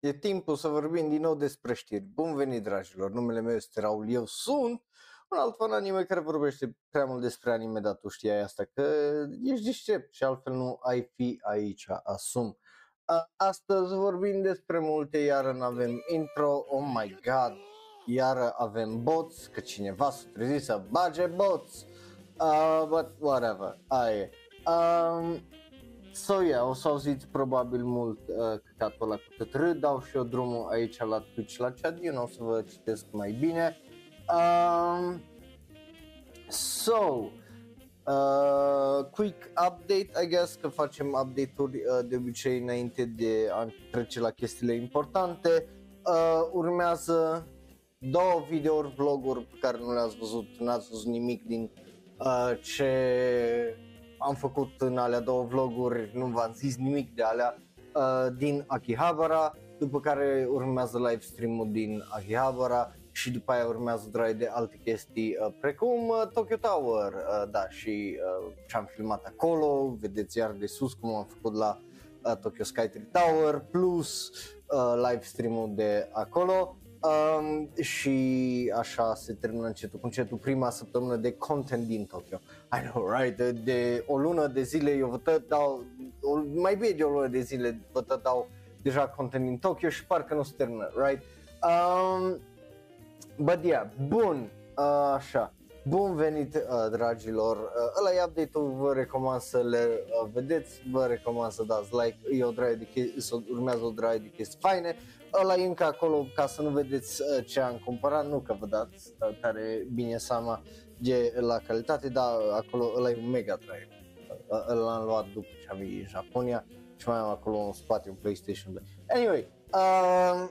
e timpul să vorbim din nou despre știri. Bun venit, dragilor, numele meu este Raul, eu sunt un alt fan anime care vorbește prea mult despre anime, dar tu știai asta, că ești deștept și altfel nu ai fi aici, asum. Astăzi vorbim despre multe, iar avem intro, oh my god, iar avem bots, că cineva s-a trezit să bage bots, uh, but whatever, aia e. Um, So, yeah, o să auziți probabil mult uh, căcatul ăla cu tătrâ, dau și eu drumul aici la Twitch la chat, eu nu o să vă citesc mai bine. Um, so, uh, quick update, I guess că facem update-uri uh, de obicei înainte de a trece la chestiile importante. Uh, urmează două videouri, vloguri pe care nu le-ați văzut, n-ați văzut nimic din uh, ce am făcut în alea două vloguri, nu v-am zis nimic de alea, uh, din Akihabara, după care urmează live stream-ul din Akihabara și după aia urmează drag de alte chestii uh, precum uh, Tokyo Tower, uh, da, și uh, ce-am filmat acolo, vedeți iar de sus cum am făcut la uh, Tokyo Skytree Tower, plus uh, live stream-ul de acolo. Um, și așa se termină încetul cu încetul prima săptămână de content din Tokyo. I know, right? De, de o lună de zile eu vă dau, o, mai bine de o lună de zile vă dau deja content din Tokyo și parcă nu se termină, right? Um, but yeah, bun, uh, așa. Bun venit, uh, dragilor! Uh, ăla e update-ul, vă recomand să le uh, vedeți, vă recomand să dați like, e o draie de chestii, urmează o draie de chestii faine ăla e încă acolo ca să nu vedeți uh, ce am cumpărat, nu că vă dați uh, tare bine seama de la calitate, dar acolo ăla e un mega drive. Uh, ăla l-am luat după ce am venit în Japonia și mai am acolo în spate un PlayStation 2. Anyway, uh,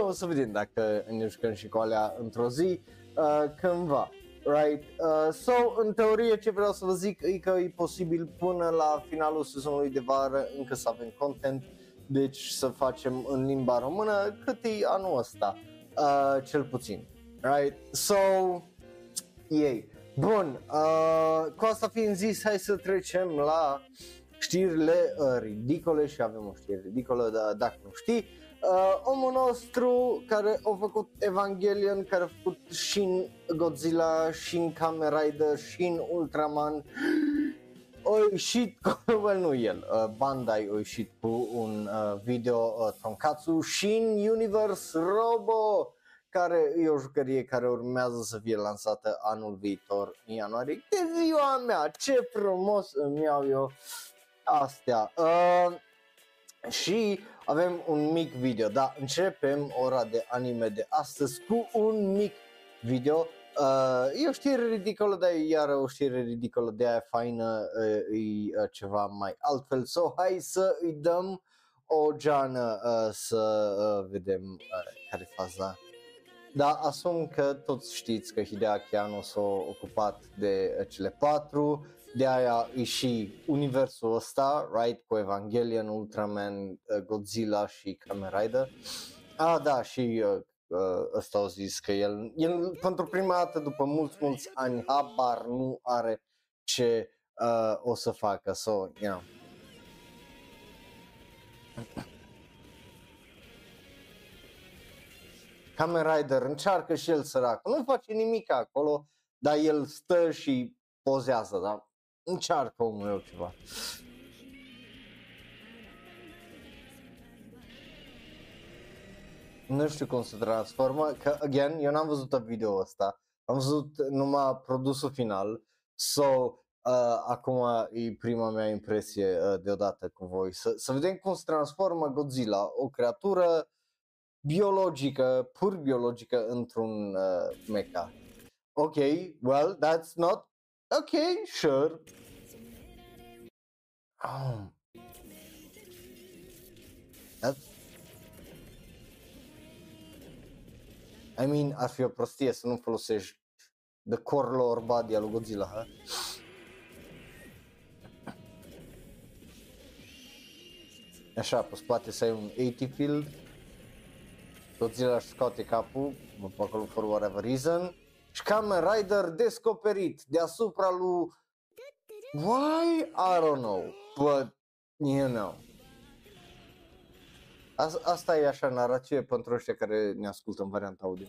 o să vedem dacă ne jucăm și cu alea într-o zi, uh, cândva. Right? Uh, so, în teorie ce vreau să vă zic e că e posibil până la finalul sezonului de vară încă să avem content deci să facem în limba română cât e anul ăsta, uh, cel puțin. Right? So, ei. Bun, uh, cu asta fiind zis, hai să trecem la știrile uh, ridicole și avem o știre ridicolă, dar dacă nu știi, uh, omul nostru care a făcut Evangelion, care a făcut Shin Godzilla, Shin Kamen Rider, Shin Ultraman, o ieșit, well, nu el, uh, Bandai a ieșit cu un uh, video uh, Tonkatsu Shin Universe Robo care e o jucărie care urmează să fie lansată anul viitor în ianuarie. De ziua mea, ce frumos îmi iau eu astea. Uh, și avem un mic video, da, începem ora de anime de astăzi cu un mic video Uh, e o știre ridicolă, dar iar o știre ridicolă de aia faină uh, e uh, ceva mai altfel. So, hai să îi dăm o geană uh, să uh, vedem uh, care faza. Da, asum că toți știți că Hideaki Anno s-a ocupat de uh, cele patru, de aia e și universul ăsta, right, cu Evangelion, Ultraman, uh, Godzilla și Kamen Rider. Ah, da, și uh, uh, ăsta au zis că el, el pentru prima dată după mulți, mulți ani habar nu are ce uh, o să facă. So, you know. Kamen Rider încearcă și el săracul, nu face nimic acolo, dar el stă și pozează, da? Încearcă omul eu ceva. nu știu cum se transformă, că, again, eu n-am văzut video ăsta, am văzut numai produsul final, so, uh, acum e prima mea impresie uh, deodată cu voi, să, să vedem cum se transformă Godzilla, o creatură biologică, pur biologică, într-un uh, mecha. Ok, well, that's not, ok, sure. Oh. That's I mean, ar fi o prostie să nu folosești the core lore body al lui Godzilla, ha? Așa, pe spate să ai un 80 field, Godzilla își scoate capul, pe acolo for whatever reason, și Kamen Rider descoperit deasupra lui... Why? I don't know, but, you know. asta e așa narrație pentru ăștia care ne ascultă în varianta audio.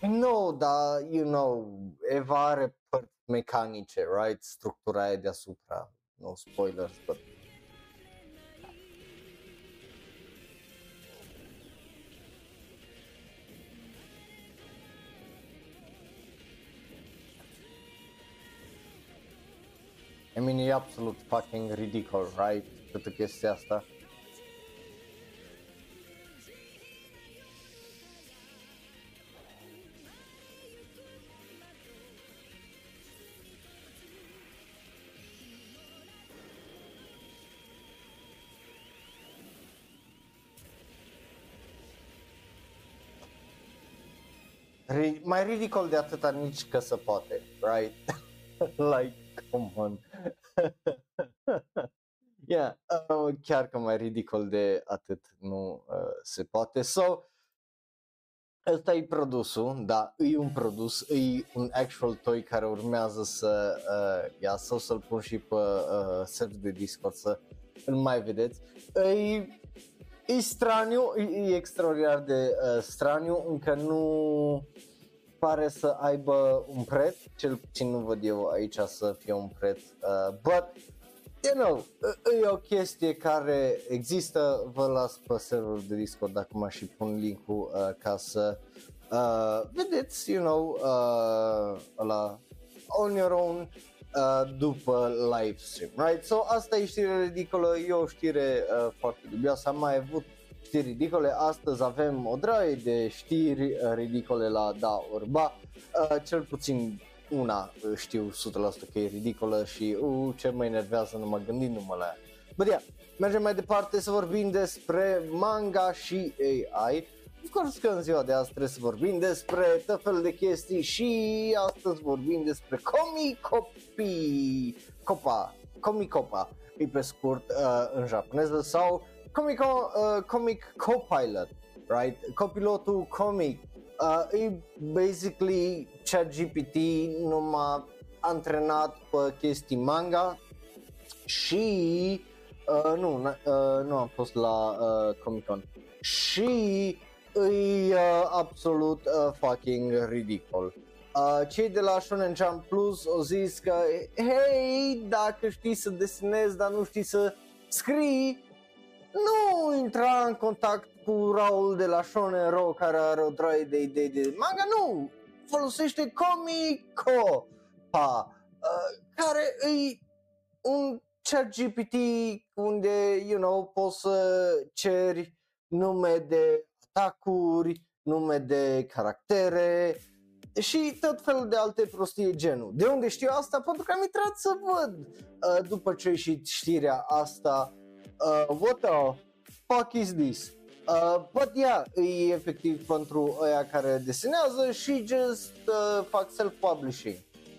No, dar, you know, Eva are părți mecanice, right? Structura aia deasupra. No spoilers, but I mean, e absolut fucking ridicol, right? Toată chestia asta. mai ridicol de atâta nici că se poate, right? like, come on. yeah, uh, chiar că mai ridicol de atât nu uh, se poate. So, ăsta e produsul, da, e un produs, e un actual toy care urmează să uh, iasă, să-l pun și pe uh, server de Discord să îl mai vedeți. E, e straniu, e, e extraordinar de uh, straniu, încă nu pare să aibă un preț, cel puțin nu văd eu aici să fie un preț, uh, but you know, e o chestie care există, vă las pe serverul de Discord dacă mă și pun link-ul uh, ca să uh, vedeți, you know, uh, la on your own uh, după live stream, right? So asta e știre ridicolă, e o știre uh, foarte dubioasă, am mai avut știri ridicole. Astăzi avem o draie de știri uh, ridicole la Da Urba, uh, cel puțin una uh, știu 100% că e ridicolă și uh, ce mă enervează numai gândindu-mă la ea. Bă, yeah, mergem mai departe să vorbim despre manga și AI. Of course că în ziua de azi trebuie să vorbim despre tot felul de chestii și astăzi vorbim despre Comicopi, Copa, Comicopa, e pe scurt uh, în japoneză sau Comic, uh, comic Copilot, right? Copilotul comic uh, e basically ChatGPT numai antrenat pe chestii manga și uh, nu, uh, nu am fost la uh, Comic Con și e uh, absolut uh, fucking ridicol. Uh, cei de la Shonen Jump Plus au zis că hei, dacă știi să desenezi, dar nu știi să scrii, nu intra în contact cu Raul de la Shonen Ro care are o droaie de idei de manga, nu! Folosește Comico, pa, uh, care e un chat GPT unde, you know, poți să ceri nume de atacuri, nume de caractere și tot felul de alte prostii genul. De unde știu asta? Pentru că am intrat să văd uh, după ce ieșit știrea asta uh, what the fuck is this? Uh, but yeah, e efectiv pentru aia care desenează și just uh, fac self-publishing,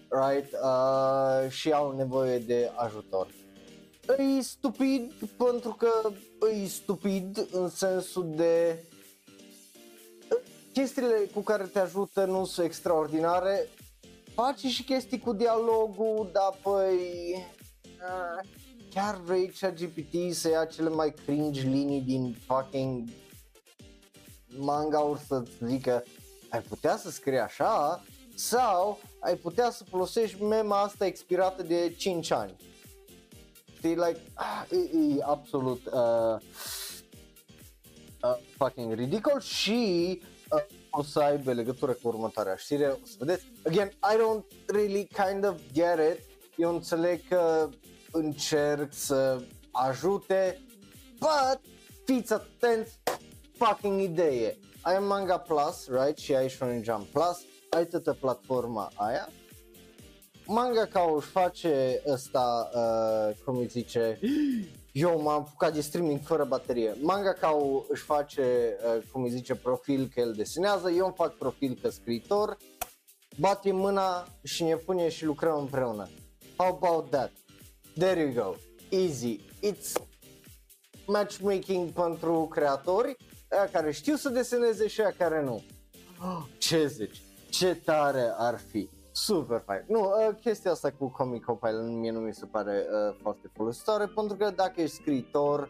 right? Uh, și au nevoie de ajutor. E stupid pentru că e stupid în sensul de chestiile cu care te ajută nu sunt extraordinare, faci și chestii cu dialogul, dar păi... Uh, chiar vrei GPT să ia cele mai cringe linii din fucking manga-uri să zică ai putea să scrii așa sau ai putea să folosești mema asta expirată de 5 ani. Știi, like, ah, e, e absolut uh, uh, fucking ridicol și uh, o să aibă legătură cu următoarea știre, o să vedeți. Again, I don't really kind of get it. Eu înțeleg că încerc să ajute, but fiți atenți, fucking idee. Ai Manga Plus, right? Și ai Shonen Jump Plus, ai toată platforma aia. Manga ca își face ăsta, uh, cum îi zice, eu m-am apucat de streaming fără baterie. Manga ca își face, uh, cum îi zice, profil că el desenează, eu îmi fac profil că scriitor, batem mâna și ne pune și lucrăm împreună. How about that? There you go. Easy. It's matchmaking pentru creatori, aia care știu să deseneze și aia care nu. Oh, ce zici? Ce tare ar fi! Super fain. Nu, uh, chestia asta cu Comic Copilot mie nu mi se pare uh, foarte folositoare pentru că dacă ești scriitor,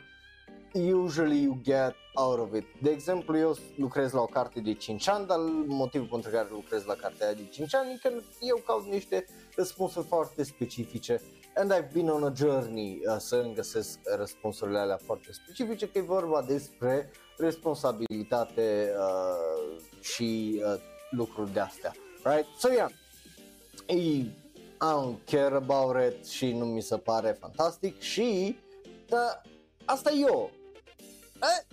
usually you get out of it. De exemplu, eu lucrez la o carte de 5 ani, dar motivul pentru care lucrez la cartea de 5 ani e că eu caut niște răspunsuri foarte specifice and I've been on a journey uh, să îmi găsesc răspunsurile alea foarte specifice, că e vorba despre responsabilitate uh, și uh, lucruri de astea, right? So yeah, e, I don't care about it și nu mi se pare fantastic și da, asta e eu. E,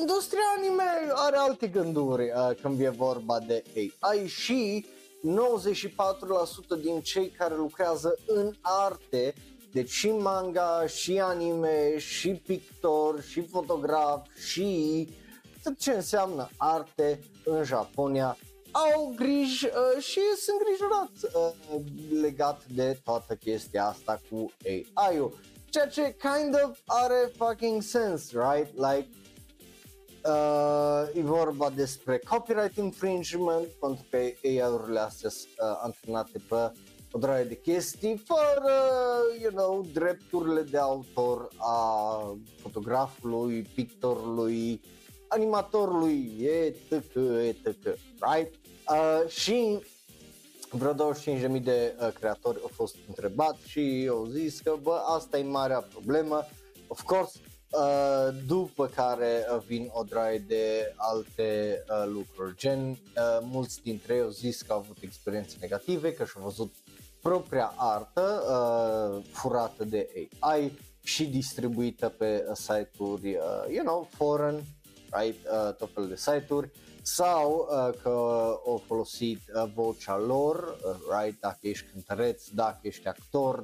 industria anime are alte gânduri uh, când e vorba de AI și 94% din cei care lucrează în arte, deci și manga, și anime, și pictor, și fotograf, și tot ce înseamnă arte în Japonia, au griji uh, și sunt îngrijorați uh, legat de toată chestia asta cu AI-ul. Ceea ce kind of are fucking sense, right? Like, Uh, e vorba despre copyright infringement, pentru că AI-urile astea sunt uh, antrenate pe o draie de chestii fără, you know, drepturile de autor a fotografului, pictorului, animatorului, etc, etc, right? Uh, și vreo 25.000 de uh, creatori au fost întrebați și au zis că, bă, asta e marea problemă. Of course, Uh, după care uh, vin o draie de alte uh, lucruri, gen uh, mulți dintre ei au zis că au avut experiențe negative, că și-au văzut propria artă uh, furată de AI și distribuită pe uh, site-uri, uh, you know, foreign, right, uh, tot felul de site-uri sau uh, că au folosit uh, vocea lor, uh, right, dacă ești cântăreț, dacă ești actor,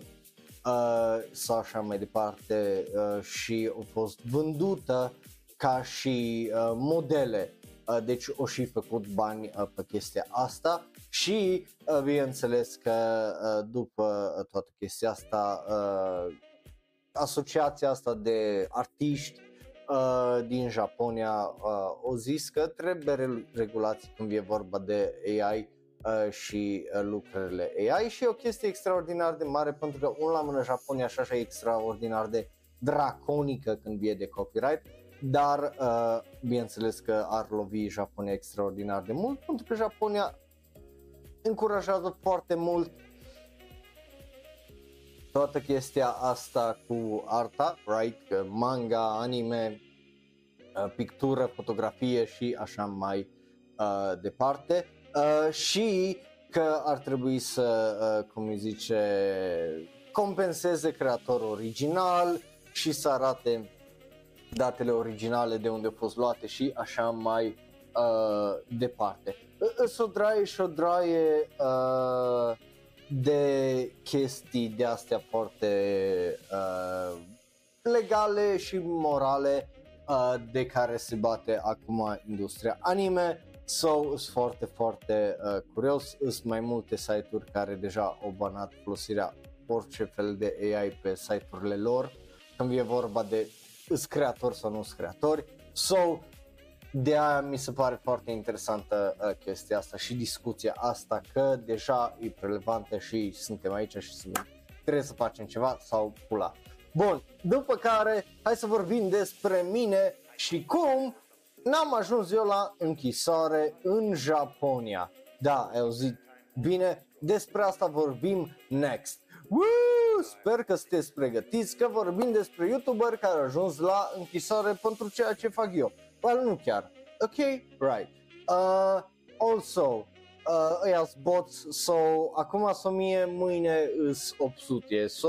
uh, sau așa mai departe uh, și a fost vândută ca și uh, modele. Uh, deci o și făcut bani uh, pe chestia asta și uh, bineînțeles că uh, după toată chestia asta uh, asociația asta de artiști uh, din Japonia uh, o zis că trebuie regulații când e vorba de AI uh, și uh, lucrurile AI și e o chestie extraordinar de mare pentru că un la mână Japonia așa așa e extraordinar de draconică când e de copyright, dar uh, bineînțeles că ar lovi Japonia extraordinar de mult pentru că Japonia încurajează foarte mult toată chestia asta cu arta, right? Manga, anime, uh, pictură, fotografie și așa mai uh, departe uh, și că ar trebui să, uh, cum îi zice, compenseze creatorul original și să arate datele originale de unde au fost luate și așa mai uh, departe. Îs o draie și o draie uh, de chestii de astea foarte uh, legale și morale uh, de care se bate acum industria anime So, sunt foarte, foarte uh, curios, sunt mai multe site-uri care deja au banat folosirea orice fel de AI pe site-urile lor, când e vorba de îs creatori sau nu creatori. So, de aia mi se pare foarte interesantă uh, chestia asta și discuția asta că deja e relevantă și suntem aici și trebuie să facem ceva sau pula. Bun, după care hai să vorbim despre mine și cum n-am ajuns eu la închisoare în Japonia. Da, ai auzit bine, despre asta vorbim next. Woo! Sper că sunteți pregătiți că vorbim despre youtuber care a ajuns la închisoare pentru ceea ce fac eu. Well, nu chiar. Ok? Right. Uh, also, uh, ăia bots, so, acum sunt mie, mâine îs 800, so,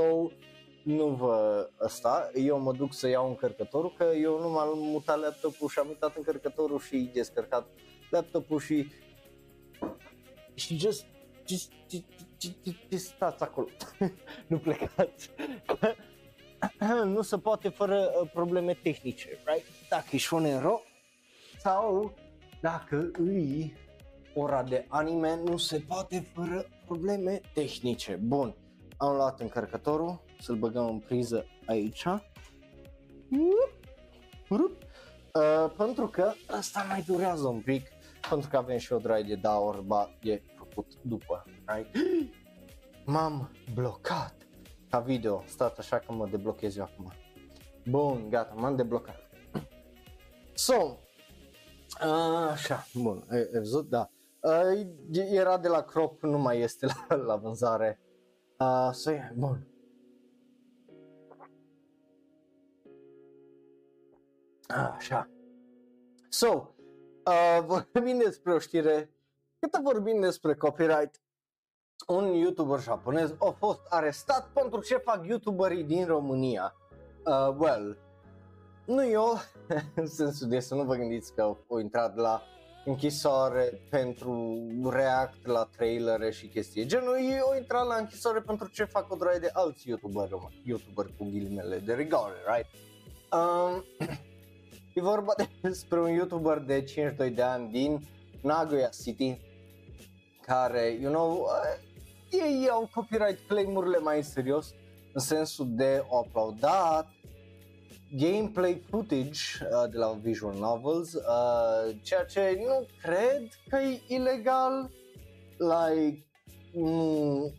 nu vă ăsta, eu mă duc să iau încărcătorul, că eu nu m-am mutat laptopul și am uitat încărcătorul și descărcat laptopul și și just, just, just, just, just stați acolo, nu plecați. nu se poate fără uh, probleme tehnice, right? Dacă ești un ero sau dacă îi ora de anime, nu se poate fără probleme tehnice. Bun, am luat încărcătorul, să-l băgăm în priză aici. Uh, pentru că asta mai durează un pic, pentru că avem și o draie de da orba e făcut după, right? M-am blocat ca video, stat așa că mă deblochez eu acum. Bun, gata, m-am deblocat. So, uh, așa, bun, ai, ai văzut, da. Uh, era de la Crop, nu mai este la, la vânzare. Uh, so, yeah, bun. Așa. So, uh, vorbim despre o știre, cât vorbim despre copyright, un youtuber japonez a fost arestat pentru ce fac youtuberii din România. Uh, well, nu eu, în sensul de să nu vă gândiți că au intrat la închisoare pentru react la trailere și chestii genul, ei au intrat la închisoare pentru ce fac o droaie de alți youtuber, youtuber cu ghilimele de rigoare, right? Um, e vorba despre un youtuber de 52 de ani din Nagoya City care, you know, uh, ei au copyright claim-urile mai serios în sensul de o aplaudat gameplay footage uh, de la visual novels, uh, ceea ce nu cred că e ilegal, like, nu,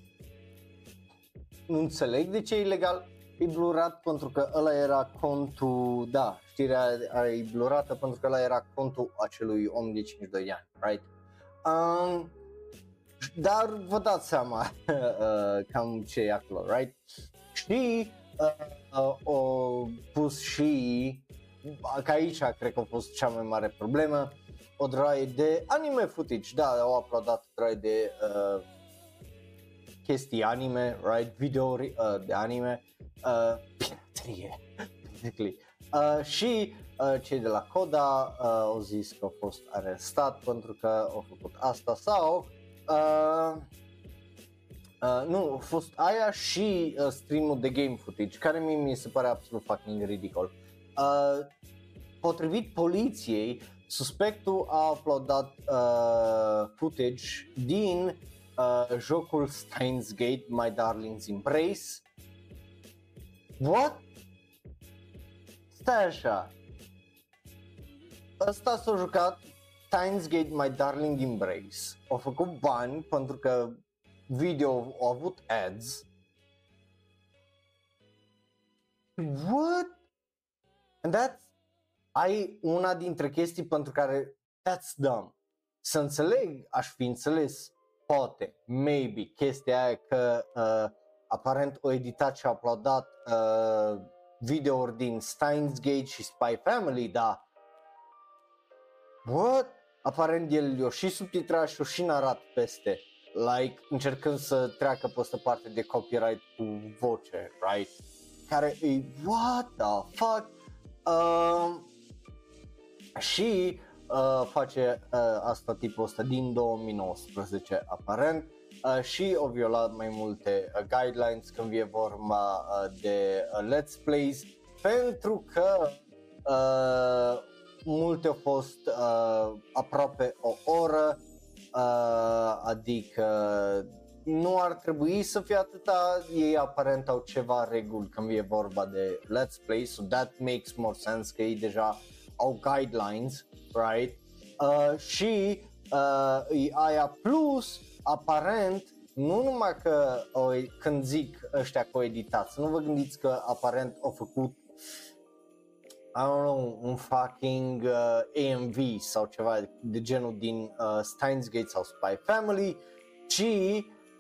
nu înțeleg de ce e ilegal, e blurat pentru că ăla era contul, da, știrea e blurată pentru că ăla era contul acelui om de 52 de ani, right? Um, dar vă dați seama uh, cam ce e acolo, right? Și uh, uh, o pus și, că aici cred că a fost cea mai mare problemă, o droaie de anime footage, da, au aplaudat o droaie de uh, chestii anime, right, videouri uh, de anime, uh, piraterie, basically. Uh, și uh, cei de la Coda uh, au zis că au fost arestat pentru că au făcut asta sau Uh, uh, nu, a fost aia și uh, streamul de game footage, care mie mi se pare absolut fucking ridicol. Uh, potrivit poliției, suspectul a uploadat uh, footage din uh, jocul Steins Gate, My Darling's Embrace. What? Stai așa. Ăsta s-a jucat Steins Gate My Darling Embrace au făcut bani pentru că video au avut ads. What? And that's ai una dintre chestii pentru care that's dumb. Să înțeleg, aș fi înțeles, poate, maybe, chestia aia că uh, aparent o editat și a aplaudat uh, videouri din Steins Gate și Spy Family, dar what? aparent el i-o și subtitrat și o și narat peste, like, încercând să treacă pe parte de copyright cu voce, right? Care e, what the fuck? Uh, și uh, face uh, asta tipul ăsta din 2019 aparent uh, și o violat mai multe uh, guidelines când e vorba uh, de uh, let's plays pentru că uh, multe au fost uh, aproape o oră, uh, adică nu ar trebui să fie atâta, ei aparent au ceva reguli când e vorba de Let's Play, so that makes more sense că ei deja au guidelines, right? Uh, și uh, aia plus, aparent, nu numai că o, când zic ăștia coeditați, nu vă gândiți că aparent au făcut I don't know, un fucking uh, AMV sau ceva de genul din uh, Steins Gate sau Spy Family, ci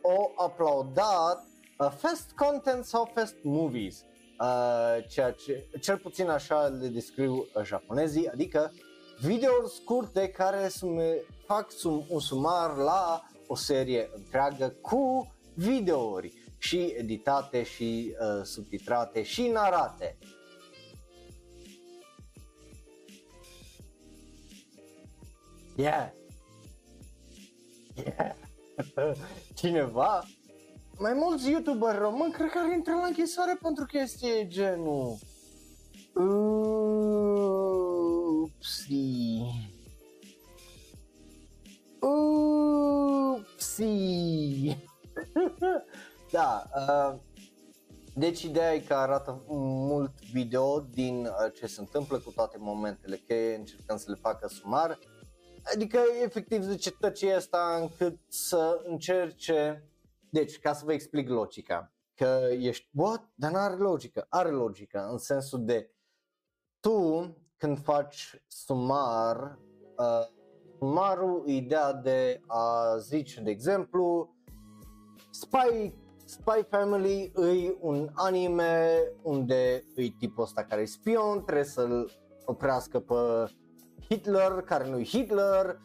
o aplaudat uh, Fast Content sau Fast Movies, uh, ceea ce cel puțin așa le descriu uh, japonezii, adică videouri scurte care sume, fac sum, un sumar la o serie întreagă cu videouri și editate și uh, subtitrate și narate. Yeah. Yeah. Cineva, mai mulți youtuber români cred că ar intra la închisoare pentru chestie genul. Upsi. Upsi. da, uh, deci ideea e că arată mult video din uh, ce se întâmplă cu toate momentele cheie, încercăm să le facă sumar Adică efectiv zice tăcie asta încât să încerce, deci ca să vă explic logica, că ești, what? Dar nu are logică, are logică în sensul de tu când faci sumar, uh, sumarul, ideea de a zice, de exemplu, Spy, Spy Family e un anime unde e tipul ăsta care e spion, trebuie să-l oprească pe Hitler, care nu-i Hitler,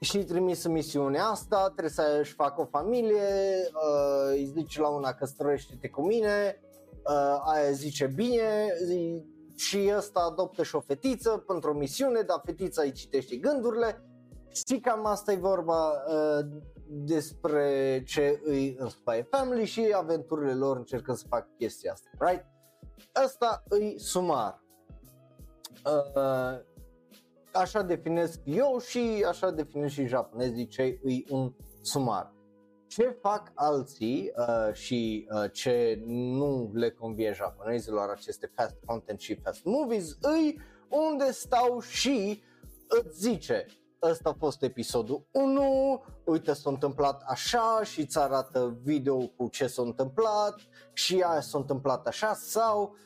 și trimis în misiunea asta, trebuie să-și facă o familie, uh, îi zice la una că străiește-te cu mine, uh, aia zice bine zi, și ăsta adoptă și o fetiță pentru o misiune, dar fetița îi citește gândurile și cam asta e vorba uh, despre ce îi în Spy Family și aventurile lor încercând să facă chestia asta, right? Asta îi sumar. Uh, așa definesc eu și așa definesc și japonezii ce îi un sumar. Ce fac alții uh, și uh, ce nu le convie japonezilor aceste fast content și fast movies îi unde stau și îți zice ăsta a fost episodul 1, uite s-a întâmplat așa și îți arată video cu ce s-a întâmplat și aia s-a întâmplat așa sau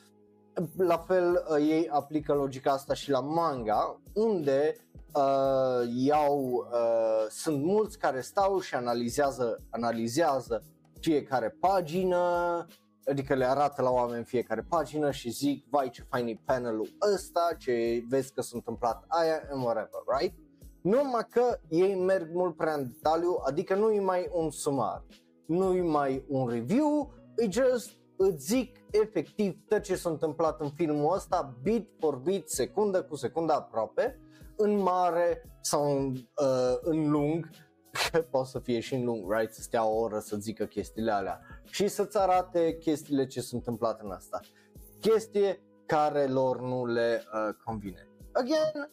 la fel uh, ei aplică logica asta și la manga unde uh, iau, uh, sunt mulți care stau și analizează, analizează fiecare pagină, adică le arată la oameni fiecare pagină și zic, vai ce fain e panelul ăsta, ce vezi că s-a întâmplat aia and whatever, right? Numai că ei merg mult prea în detaliu, adică nu e mai un sumar, nu e mai un review, e just îți zic efectiv tot ce s-a întâmplat în filmul ăsta, bit for bit, secundă cu secundă aproape, în mare sau în, uh, în lung, că poate să fie și în lung, right? Să stea o oră să zică chestiile alea și să-ți arate chestiile ce s-au întâmplat în asta. Chestie care lor nu le uh, convine. Again,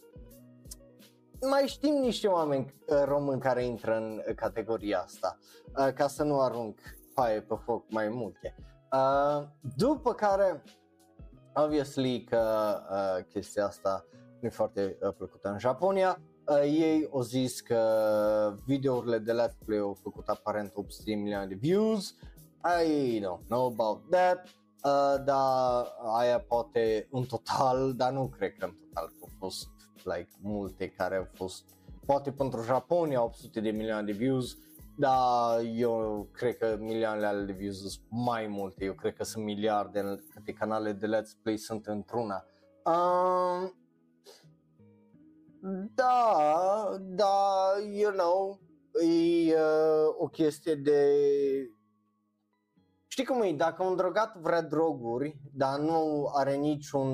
mai știm niște oameni uh, români care intră în categoria asta, uh, ca să nu arunc paie pe foc mai multe. Uh, după care, obviously că uh, chestia asta nu e foarte uh, plăcută. În Japonia, uh, ei au zis că videourile de Let's Play au făcut aparent 800 milioane de views, I don't know about that, uh, dar aia poate în total, dar nu cred că în total au fost like multe care au fost, poate pentru Japonia 800 de milioane de views, da, eu cred că milioanele de views sunt mai multe, eu cred că sunt miliarde de canale de Let's Play sunt într-una. Um, da, da, you know, e uh, o chestie de... Știi cum e, dacă un drogat vrea droguri, dar nu are niciun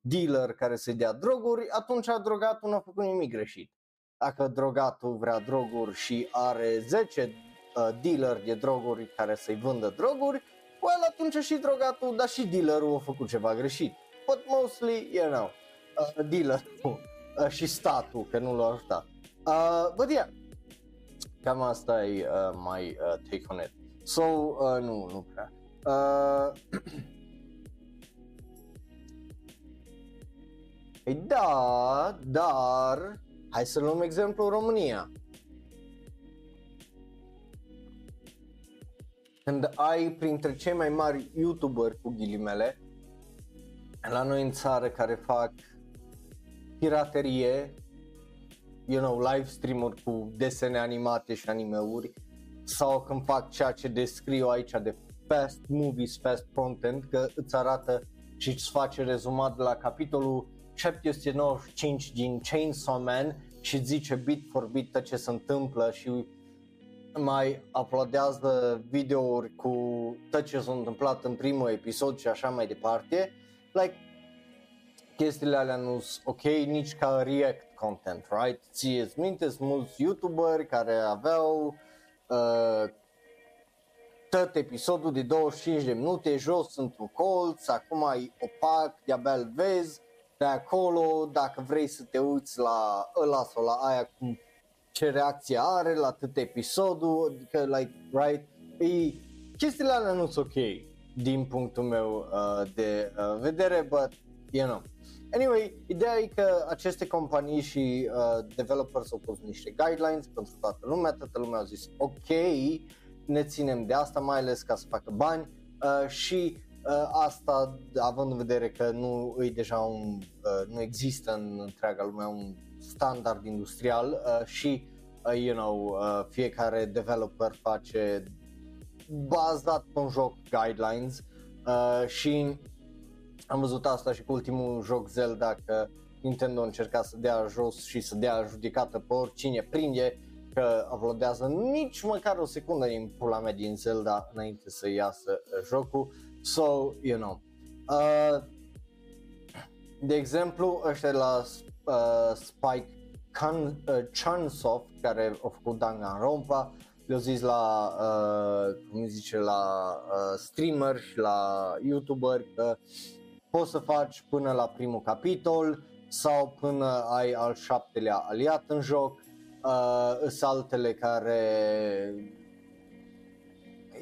dealer care să dea droguri, atunci drogatul nu a făcut nimic greșit. Dacă drogatul vrea droguri și are 10 uh, dealer de droguri care să-i vândă droguri, well, atunci și drogatul, dar și dealerul a făcut ceva greșit. But mostly, you know, uh, dealerul uh, și statul, că nu l-a ajutat. Uh, but yeah, cam asta e uh, my uh, take on it. So, uh, nu, nu prea. Uh, da, dar Hai să luăm exemplu România. Când ai printre cei mai mari youtuberi cu ghilimele la noi în țară care fac piraterie, you know, live stream-uri cu desene animate și animeuri sau când fac ceea ce descriu aici de fast movies, fast content, că îți arată și îți face rezumat de la capitolul 795 din Chainsaw Man și zice bit for bit tot ce se întâmplă și mai uploadează videouri cu tot ce s-a întâmplat în primul episod și așa mai departe. Like, chestiile alea nu sunt ok nici ca react content, right? Ție îți minte, sunt mulți youtuberi care aveau uh, tot episodul de 25 de minute jos într-un colț, acum ai opac, de-abia îl vezi, de acolo, dacă vrei să te uiți la ăla sau la aia cum ce reacție are la atât episodul, adică like, right, e, chestiile alea nu sunt ok din punctul meu uh, de uh, vedere, but you know. Anyway, ideea e că aceste companii și uh, developers au pus niște guidelines pentru toată lumea, toată lumea a zis ok, ne ținem de asta, mai ales ca să facă bani. Uh, și uh, asta având în vedere că nu e deja un, uh, nu există în întreaga lume un standard industrial uh, și uh, you know, uh, fiecare developer face bazat pe un joc guidelines uh, și am văzut asta și cu ultimul joc Zelda că Nintendo încerca să dea jos și să dea judecată pe oricine prinde că uploadează nici măcar o secundă din pula mea din Zelda înainte să iasă uh, jocul. So, you know. Uh, de exemplu, ăștia la uh, Spike Can, uh, Chunsoft, care au făcut Danganronpa, le-au zis la, uh, cum zice, la uh, streamer și la youtuber că poți să faci până la primul capitol sau până ai al șaptelea aliat în joc, uh, sunt altele care,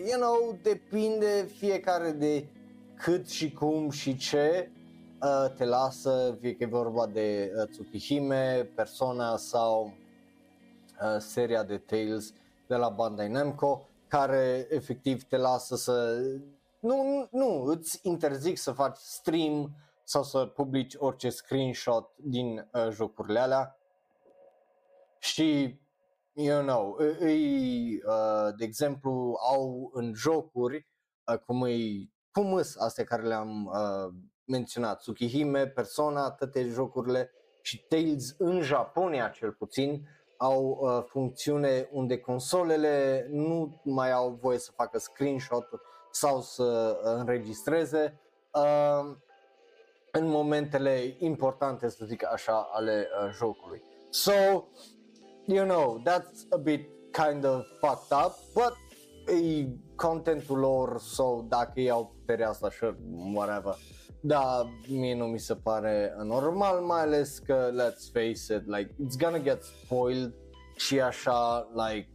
you know, depinde fiecare de cât și cum și ce uh, te lasă, fie că e vorba de uh, Tsukihime, Persona sau uh, seria de Tales de la Bandai Namco, care efectiv te lasă să nu, nu, îți interzic să faci stream sau să publici orice screenshot din uh, jocurile alea. Și you know, îi, uh, de exemplu au în jocuri uh, cum e cum îs astea care le-am uh, menționat, Tsukihime, Persona, toate jocurile și Tales în Japonia cel puțin au uh, funcțiune unde consolele nu mai au voie să facă screenshot sau să uh, înregistreze uh, în momentele importante, să zic așa, ale uh, jocului. So, you know, that's a bit kind of fucked up, but e contentul lor, so dacă ei au puterea asta, sure, whatever. Da, mie nu mi se pare normal, mai ales că, let's face it, like, it's gonna get spoiled și așa, like,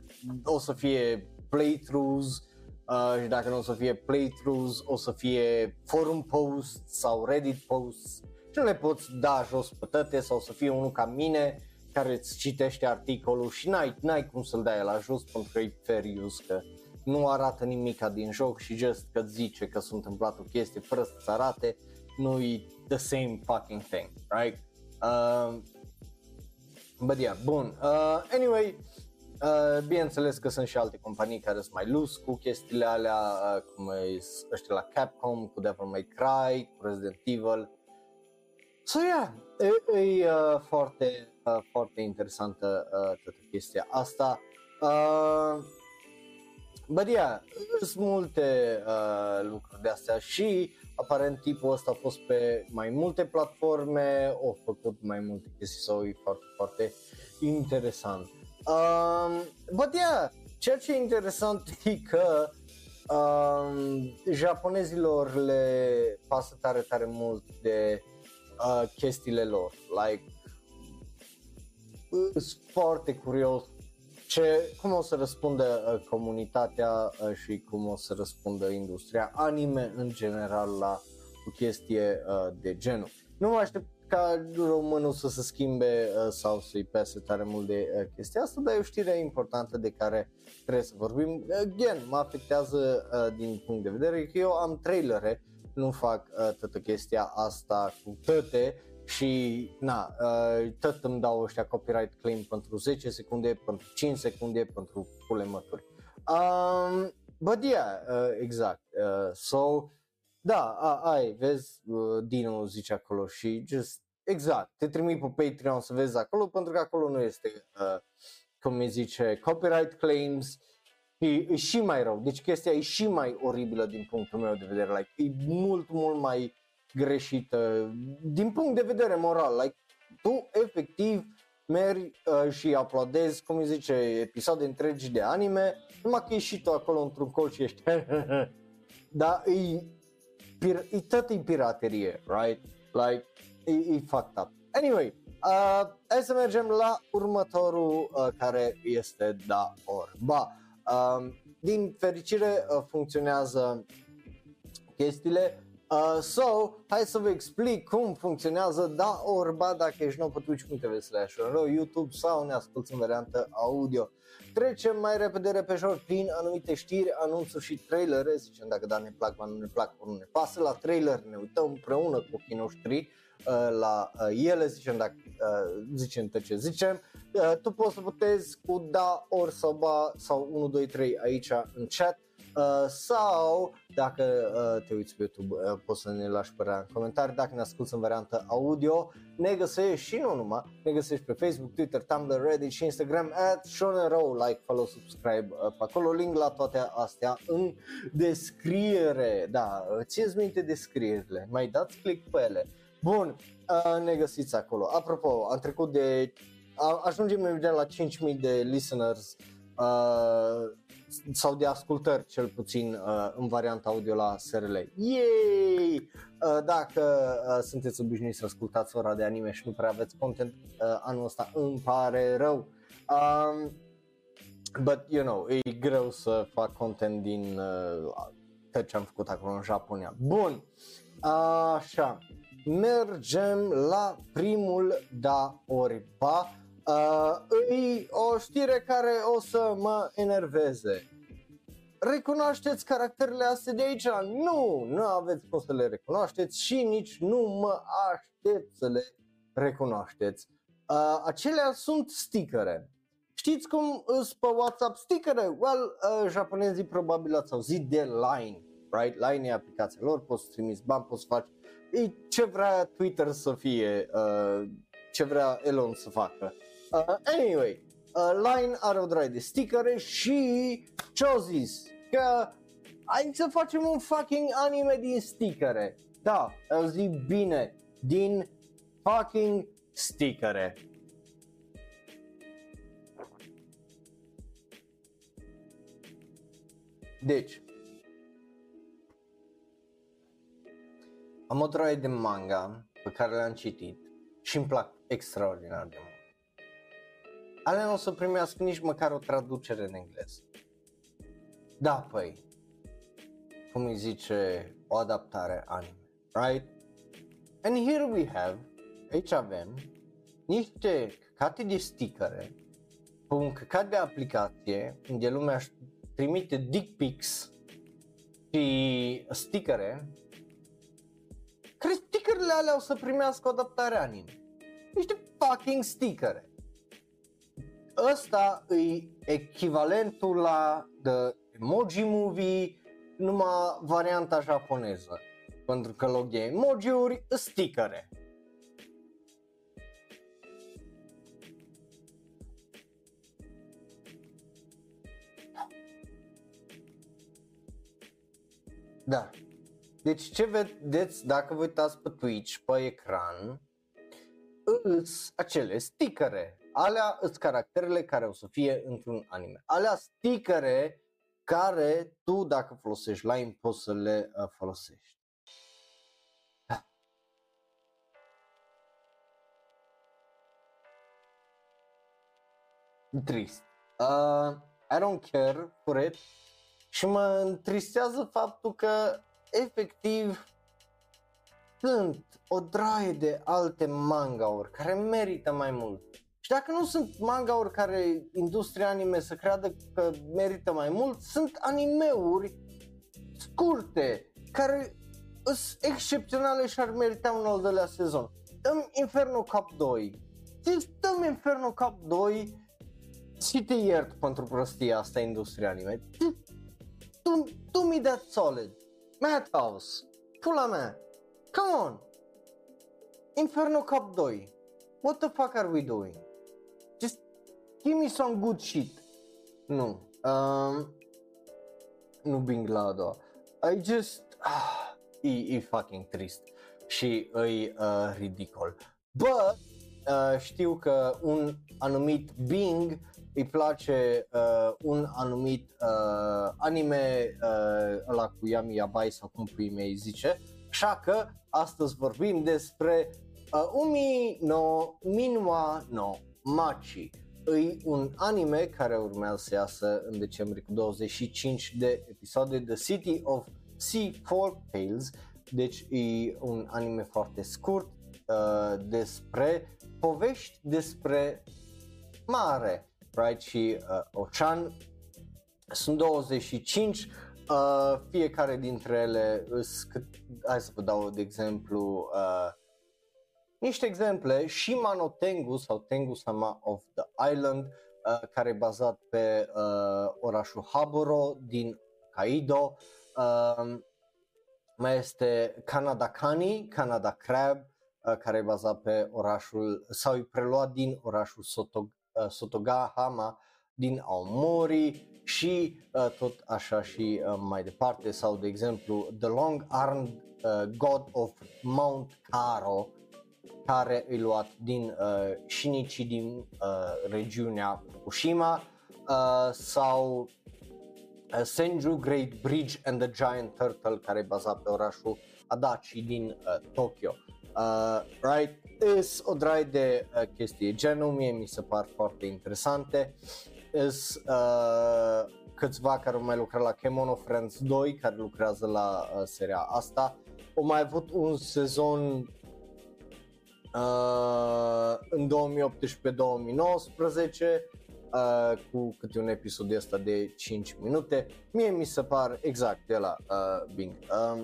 o să fie playthroughs uh, și dacă nu o să fie playthroughs, o să fie forum posts sau Reddit posts și nu le poți da jos pe toate sau o să fie unul ca mine care îți citește articolul și n-ai, n-ai cum să-l dai la jos pentru că e fair use, că nu arată nimica din joc și just că zice că s-a întâmplat o chestie fără să arate, nu e the same fucking thing, right? Uh, but yeah, bun. Uh, anyway, uh, bineînțeles că sunt și alte companii care sunt mai loose cu chestiile alea, uh, cum e ăștia la Capcom, cu Devil May Cry, cu Resident Evil. So yeah, e, e uh, foarte, uh, foarte interesantă uh, toată chestia asta. Uh, But yeah, sunt multe uh, lucruri de astea și aparent tipul ăsta a fost pe mai multe platforme, au făcut mai multe chestii sau e foarte, foarte interesant. Um, but yeah, ceea ce e interesant e că um, japonezilor le pasă tare, tare mult de uh, chestiile lor. Like, sunt foarte curios ce, cum o să răspundă uh, comunitatea uh, și cum o să răspundă industria anime în general la o chestie uh, de genul. Nu mă aștept ca românul să se schimbe uh, sau să-i pese tare mult de uh, chestia asta, dar e o știre importantă de care trebuie să vorbim. Again, mă afectează uh, din punct de vedere că eu am trailere, nu fac uh, toată chestia asta cu toate și na, uh, tot îmi dau ăștia copyright claim pentru 10 secunde, pentru 5 secunde, pentru pule mături. Um, but yeah, uh, exact. Uh, so, da, a, ai, vezi, uh, Dino zice acolo și just, exact, te trimit pe Patreon să vezi acolo pentru că acolo nu este, uh, cum îi zice, copyright claims, e, e și mai rău, deci chestia e și mai oribilă din punctul meu de vedere, like, e mult, mult mai greșită din punct de vedere moral. Like, tu efectiv mergi uh, și aplaudezi, cum îi zice, episoade întregi de anime, numai că ești și tu acolo într-un colț și ești Dar e, pir- e tot e piraterie, right? Like, e, e fucked up. Anyway, uh, hai să mergem la următorul uh, care este da or ba. Uh, din fericire uh, funcționează chestiile Uh, so, hai să vă explic cum funcționează da orba dacă ești nou pe twitch.tv slash YouTube sau ne asculti în variantă audio. Trecem mai repede repejor prin anumite știri, anunțuri și trailere, zicem dacă da ne plac, nu ne plac, nu ne pasă la trailer, ne uităm împreună cu ochii noștri uh, la uh, ele, zicem dacă uh, zicem ce zicem. Uh, tu poți să votezi cu da, or sau ba sau 1, 2, 3 aici în chat Uh, sau dacă uh, te uiți pe YouTube uh, poți să ne lași părerea în comentarii, dacă ne asculti în variantă audio, ne găsești și nu numai, ne găsești pe Facebook, Twitter, Tumblr, Reddit și Instagram at Row, like, follow, subscribe uh, pe acolo, link la toate astea în descriere, da, țineți minte descrierile, mai dați click pe ele. Bun, uh, ne găsiți acolo. Apropo, am trecut de, a, ajungem imediat la 5000 de listeners uh, sau de ascultări cel puțin uh, în varianta audio la SRL. Yay! Uh, dacă uh, sunteți obișnuiți să ascultați ora de anime și nu prea aveți content uh, anul ăsta, îmi pare rău. Um, but you know, e greu să fac content din uh, tot ce am făcut acolo în Japonia. Bun, așa, mergem la primul da ori ba Uh, e o știre care o să mă enerveze. Recunoașteți caracterele astea de aici? Nu, nu aveți cum să le recunoașteți și nici nu mă aștept să le recunoașteți. Uh, acelea sunt stickere. Știți cum îs pe WhatsApp stickere? Well, uh, japonezii probabil ați auzit de Line, right? Line e aplicația lor, poți să trimiți bani, poți să faci e ce vrea Twitter să fie, uh, ce vrea Elon să facă. Uh, anyway, uh, Line are o drag de stickere și ce-au zis? Că hai să facem un fucking anime din stickere. Da, au zis bine, din fucking stickere. Deci, am o droaie de manga pe care le-am citit și îmi plac extraordinar de mult alea nu o să primească nici măcar o traducere în engleză. Da, păi, cum îi zice, o adaptare anime, right? And here we have, aici avem, niște căcate de stickere, pe un căcat de aplicație, unde lumea își trimite dick pics și stickere, care stickerele alea o să primească o adaptare anime. Niște fucking stickere ăsta e echivalentul la The Emoji Movie, numai varianta japoneză. Pentru că log de emoji-uri, stickere. Da. Deci ce vedeți dacă vă uitați pe Twitch, pe ecran, îs acele stickere alea sunt caracterele care o să fie într-un anime. Alea stickere care tu dacă folosești Line poți să le uh, folosești. Da. Trist. Uh, I don't care for it și mă întristează faptul că efectiv sunt o draie de alte manga-uri care merită mai mult și dacă nu sunt manga-uri care industria anime să creadă că merită mai mult, sunt animeuri scurte, care sunt excepționale și ar merita un al doilea sezon. Dăm Inferno Cup 2. Deci dăm Inferno Cup 2 și te iert pentru prostia asta industria anime. Tu, tu mi that solid. Madhouse. Pula mea. Come on. Inferno Cup 2. What the fuck are we doing? Give me some good shit. Nu. Um, nu Bing la a doua. I just... Ah, e, e fucking trist și e uh, ridicol. But uh, știu că un anumit Bing îi place uh, un anumit uh, anime uh, ăla cu Yami Yabai sau cum pui mei zice, așa că astăzi vorbim despre uh, Umi no Minwa no Machi e un anime care urmează să iasă în decembrie cu 25 de episoade, The City of Sea Folk Tales, deci e un anime foarte scurt uh, despre povești despre mare, right? Și uh, ocean. Sunt 25, uh, fiecare dintre ele, cât, hai să vă dau de exemplu, uh, niște exemple, Shimano Tengu sau Tengu Sama of the Island, uh, care e bazat pe uh, orașul Haburo din Kaido, uh, mai este Canada Kani, Canada Crab, uh, care e bazat pe orașul, sau e preluat din orașul Soto, uh, Sotogahama din Aomori și uh, tot așa și uh, mai departe, sau de exemplu The Long Armed uh, God of Mount Karo, care e luat din uh, Shinichi din uh, regiunea Fukushima uh, sau uh, Senju Great Bridge and the Giant Turtle care e bazat pe orașul Adachi din uh, Tokyo. Uh, right? Is o drag de uh, chestii genul, mie mi se par foarte interesante. Is uh, câțiva care au mai lucrat la Kemono Friends 2 care lucrează la uh, seria asta. Au mai avut un sezon uh, în 2018-2019 uh, cu câte un episod de ăsta de 5 minute. Mie mi se par exact de la uh, Bing. Uh,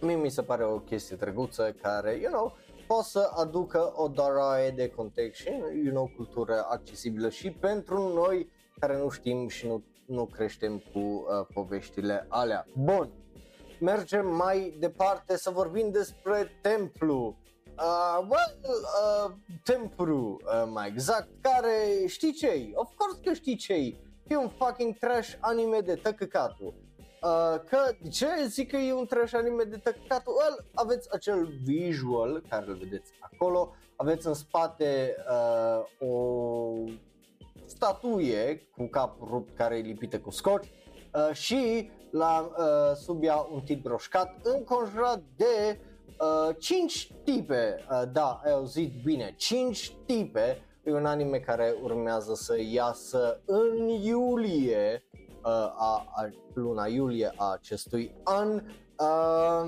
mie mi se pare o chestie drăguță care, you know, poate să aducă o daraie de context și, you know, cultură accesibilă și pentru noi care nu știm și nu, nu creștem cu uh, poveștile alea. Bun, mergem mai departe să vorbim despre templu Uh, well, uh, Tempuru, uh, mai exact, care știi ce Of course că știi ce E un fucking trash anime de tăcăcatul. Uh, că, de ce zic că e un trash anime de tăcăcatul? Well, aveți acel visual care îl vedeți acolo, aveți în spate uh, o statuie cu capul rupt care e lipită cu scotch uh, și la uh, sub ea un tip roșcat înconjurat de Uh, 5 tipe, uh, da, ai auzit bine, 5 tipe, e un anime care urmează să iasă în iulie, uh, a, a, luna iulie a acestui an. Uh,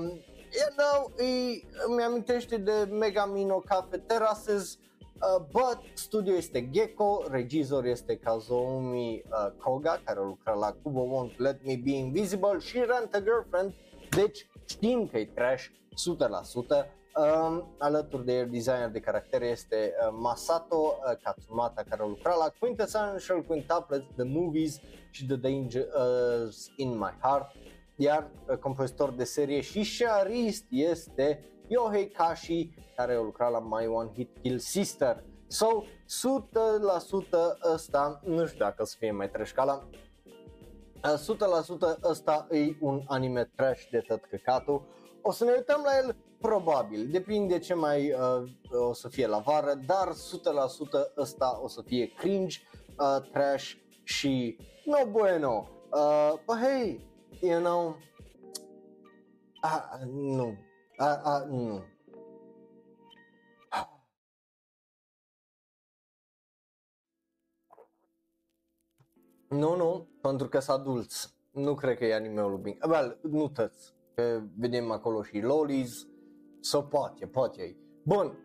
you know, e, îmi amintește de Megamino Cafe Terraces, Uh, but studio este Gecko, regizor este Kazoumi uh, Koga care a lucrat la Kubo Won't Let Me Be Invisible și Rent a Girlfriend, deci știm că e trash, 100%. Um, alături de el, designer de caractere este uh, Masato uh, Katsumata care a lucrat la Quintessential Quintuplets, The Movies și The Danger uh, in My Heart iar uh, compozitor de serie și scenarist este Yohei Kashi care a lucrat la My One Hit Kill Sister. So, 100% ăsta, nu știu dacă să fie mai trash ca la 100% ăsta e un anime trash de tot căcatul o să ne uităm la el probabil, depinde ce mai uh, o să fie la vară, dar 100% ăsta o să fie cringe, uh, trash și no bueno. Uh, but hey, you know, uh, nu, uh, uh, nu. Nu, nu, pentru că sunt adulți. Nu cred că e anime-ul bine. Well, nu tăți că vedem acolo și lolis, sau so poate, poate. Bun,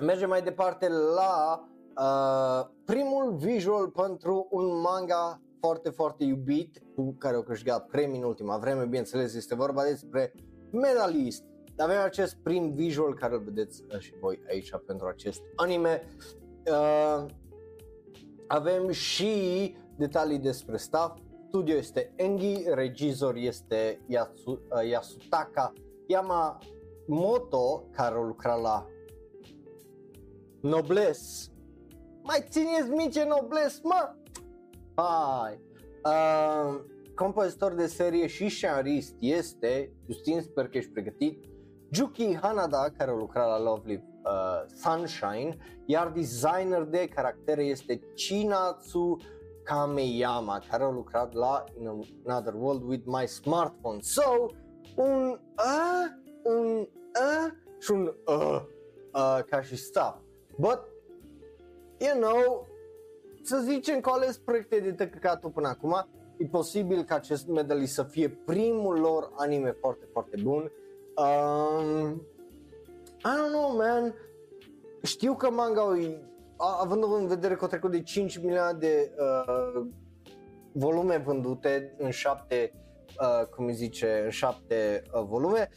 mergem mai departe la uh, primul visual pentru un manga foarte, foarte iubit, cu care au câștigat premii în ultima vreme, bineînțeles este vorba despre Medalist. Avem acest prim visual care îl vedeți uh, și voi aici pentru acest anime. Uh, avem și detalii despre staff, studio este Engi, regizor este Yasu, uh, Yasutaka Yamamoto, care a lucrat la Nobles. Mai țineți mice Nobles, mă? Hai! Uh, compozitor de serie și scenarist este, Justin, sper că ești pregătit, Juki Hanada, care a lucrat la Lovely uh, Sunshine, iar designer de caractere este Chinatsu Kameyama, care a lucrat la In Another World with My Smartphone. So, un a, un a și un a, a ca și stuff. But, you know, să zicem că ales proiecte de tăcăcatul până acum, e posibil ca acest medalist să fie primul lor anime foarte, foarte bun. Um, I don't know, man. Știu că manga având în vedere că au trecut de 5 milioane de uh, volume vândute în 7 uh, cum îi zice, în 7 uh, volume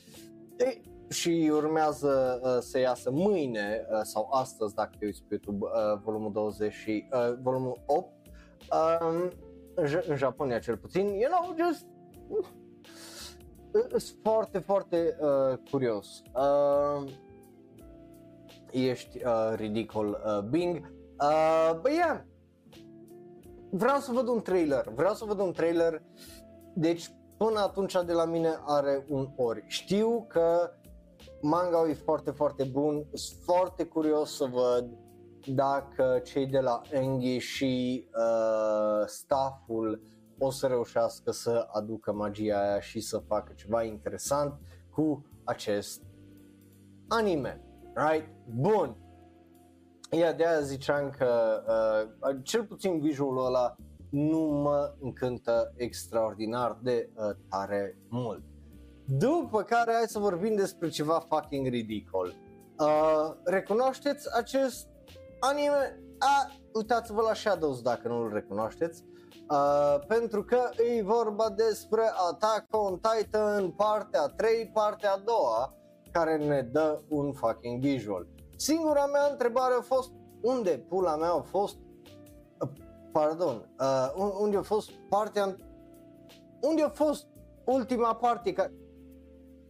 e, și urmează uh, să iasă mâine uh, sau astăzi dacă te uiți pe YouTube uh, volumul 20 și uh, volumul 8 uh, în, în Japonia cel puțin, you know, just uh, sunt foarte, foarte uh, curios. Uh, ești uh, ridicol, uh, Bing. Uh, but yeah, vreau să văd un trailer, vreau să văd un trailer, deci până atunci de la mine are un ori. Știu că manga e foarte, foarte bun, sunt foarte curios să văd dacă cei de la Engi și uh, stafful o să reușească să aducă magia aia și să facă ceva interesant cu acest anime. Right? Bun. Ia de aia ziceam că uh, cel puțin visualul ăla nu mă încântă extraordinar de uh, tare mult. După care hai să vorbim despre ceva fucking ridicol. Uh, recunoașteți acest anime? A, uitați-vă la Shadows dacă nu-l recunoașteți. Uh, pentru că e vorba despre Attack on Titan partea 3, partea a doua care ne dă un fucking visual. Singura mea întrebare a fost unde pula mea a fost uh, pardon, uh, unde a fost partea unde a fost ultima parte ca...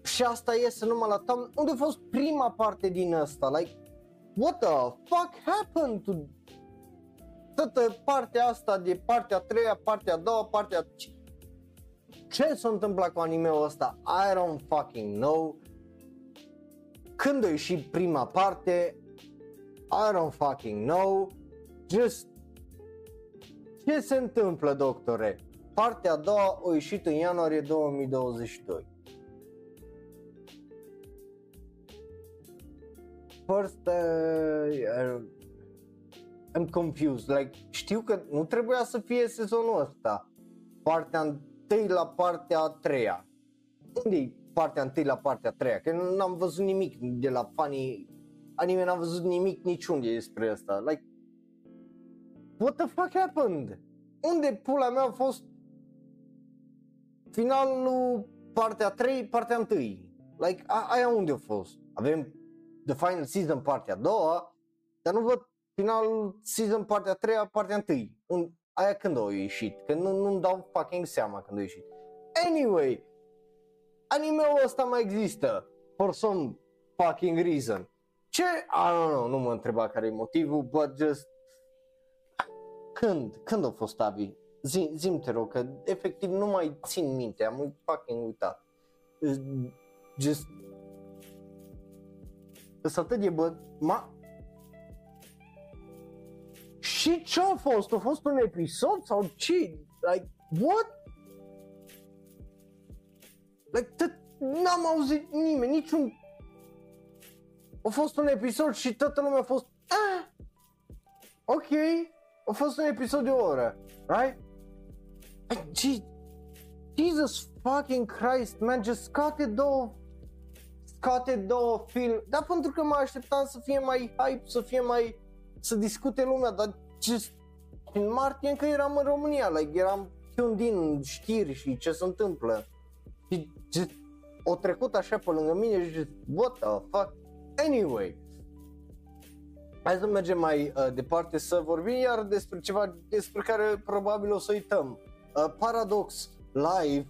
și asta iese numai la tam unde a fost prima parte din asta like what the fuck happened to toată partea asta de partea a treia, partea a doua, partea a... ce s-a întâmplat cu anime-ul ăsta? I don't fucking know când a ieșit prima parte, I don't fucking know, just ce se întâmplă, doctore? Partea a doua a ieșit în ianuarie 2022. First, uh, I'm confused, like, știu că nu trebuia să fie sezonul ăsta, partea întâi la partea a treia. Unde partea întâi la partea a treia, că n-am văzut nimic de la fanii anime, n-am văzut nimic niciunde despre asta. Like, what the fuck happened? Unde pula mea a fost finalul partea 3, partea 1? Like, a, aia unde a fost? Avem The Final Season partea a doua, dar nu văd finalul season partea a treia, partea 1. Un, aia când a ieșit? Că nu, nu-mi dau fucking seama când a ieșit. Anyway, anime-ul ăsta mai există for some fucking reason. Ce? I don't know, nu mă întreba care e motivul, but just când? Când a fost Avi? Zi, zim te rog, că efectiv nu mai țin minte, am fucking uitat. Just Sunt atât de bă, ma... Și ce a fost? A fost un episod sau ce? Like, what? Like, t- n-am auzit nimeni, niciun... A fost un episod și toată lumea a fost... Ah, ok, a fost un episod de o oră, right? Like, Jesus fucking Christ, man, just scoate două scoate două film, dar pentru că mă așteptam să fie mai hype, să fie mai, să discute lumea, dar just, în martie încă eram în România, like, eram un din știri și ce se întâmplă. Și just, o trecut așa pe lângă mine și just, what the fuck? Anyway, hai să mergem mai uh, departe să vorbim iar despre ceva despre care probabil o să uităm. Uh, Paradox Live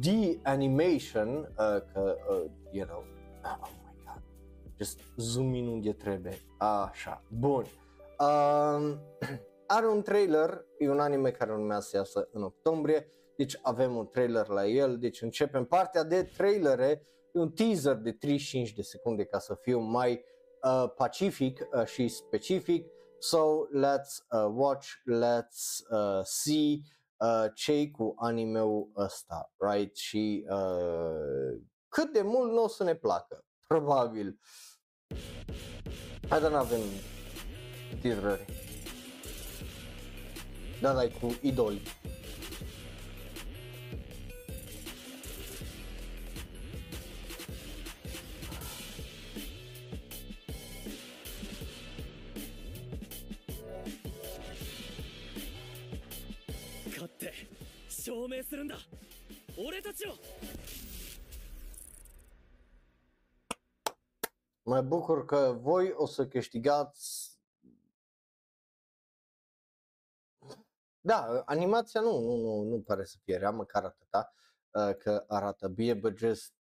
The Animation, uh, că, uh, you know, oh my god, just zoom in unde trebuie, așa, bun. Uh, are un trailer, e un anime care urmează să iasă în octombrie, deci avem un trailer la el, deci începem partea de trailere, un teaser de 35 de secunde ca să fiu mai uh, pacific uh, și specific. So let's uh, watch, let's uh, see uh, ce cu animeul ăsta, right? Și uh, cât de mult nu o să ne placă, probabil. Hai să n-avem teaserări. Da, dai cu idoli. 証明するんだ俺たちを Mă bucur că voi o să câștigați. Da, animația nu, nu, nu, nu pare să fie rea, măcar atâta uh, că arată bine, but just...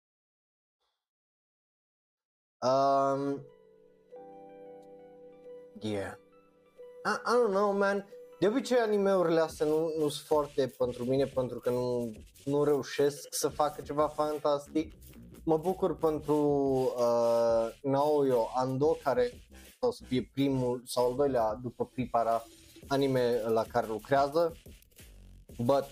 Um, yeah. I, I don't know, man. De obicei animeurile astea nu, nu sunt foarte pentru mine pentru că nu, nu reușesc să facă ceva fantastic. Mă bucur pentru uh, Naoyo Ando care o să fie primul sau al doilea după Pripara anime la care lucrează. But,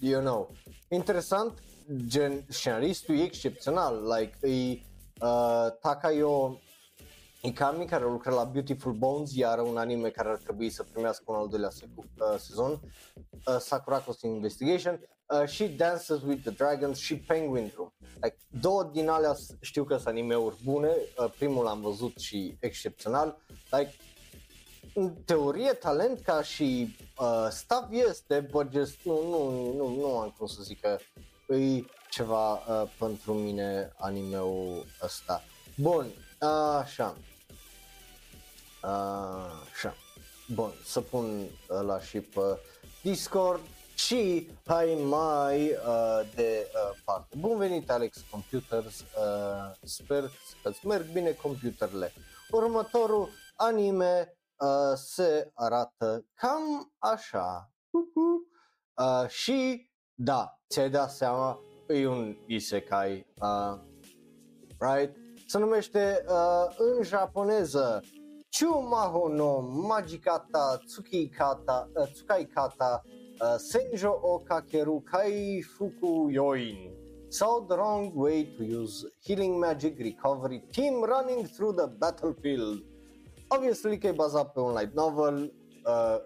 you know, interesant, gen scenaristul e excepțional, like, e uh, Takayo Ikami care lucrează la Beautiful Bones, iar un anime care ar trebui să primească un al doilea se- uh, sezon, uh, Sakura Costume Investigation uh, și Dances with the Dragons și Penguin Room. Like, două din alea s- știu că sunt animeuri bune, uh, primul l-am văzut și excepțional, like, în teorie talent ca și uh, staff este, but just nu, nu, nu, nu am cum să zic că e ceva uh, pentru mine animeul ăsta. Bun, așa. Așa. Bun, să pun ăla și pe Discord și hai mai uh, de uh, parte. Bun venit Alex Computers, uh, sper că-ți merg bine computerele. Următorul anime uh, se arată cam așa. Uh, și da, ți-ai dat seama, e un isekai, uh, right? Se numește uh, în japoneză Chumaho no Magikata Tsukikata uh, Tsukaikata uh, Senjo o Kakeru Kai Fuku Yoin. Sau The Wrong Way to Use Healing Magic Recovery Team Running Through the Battlefield. Obviously că e bazat pe un light novel,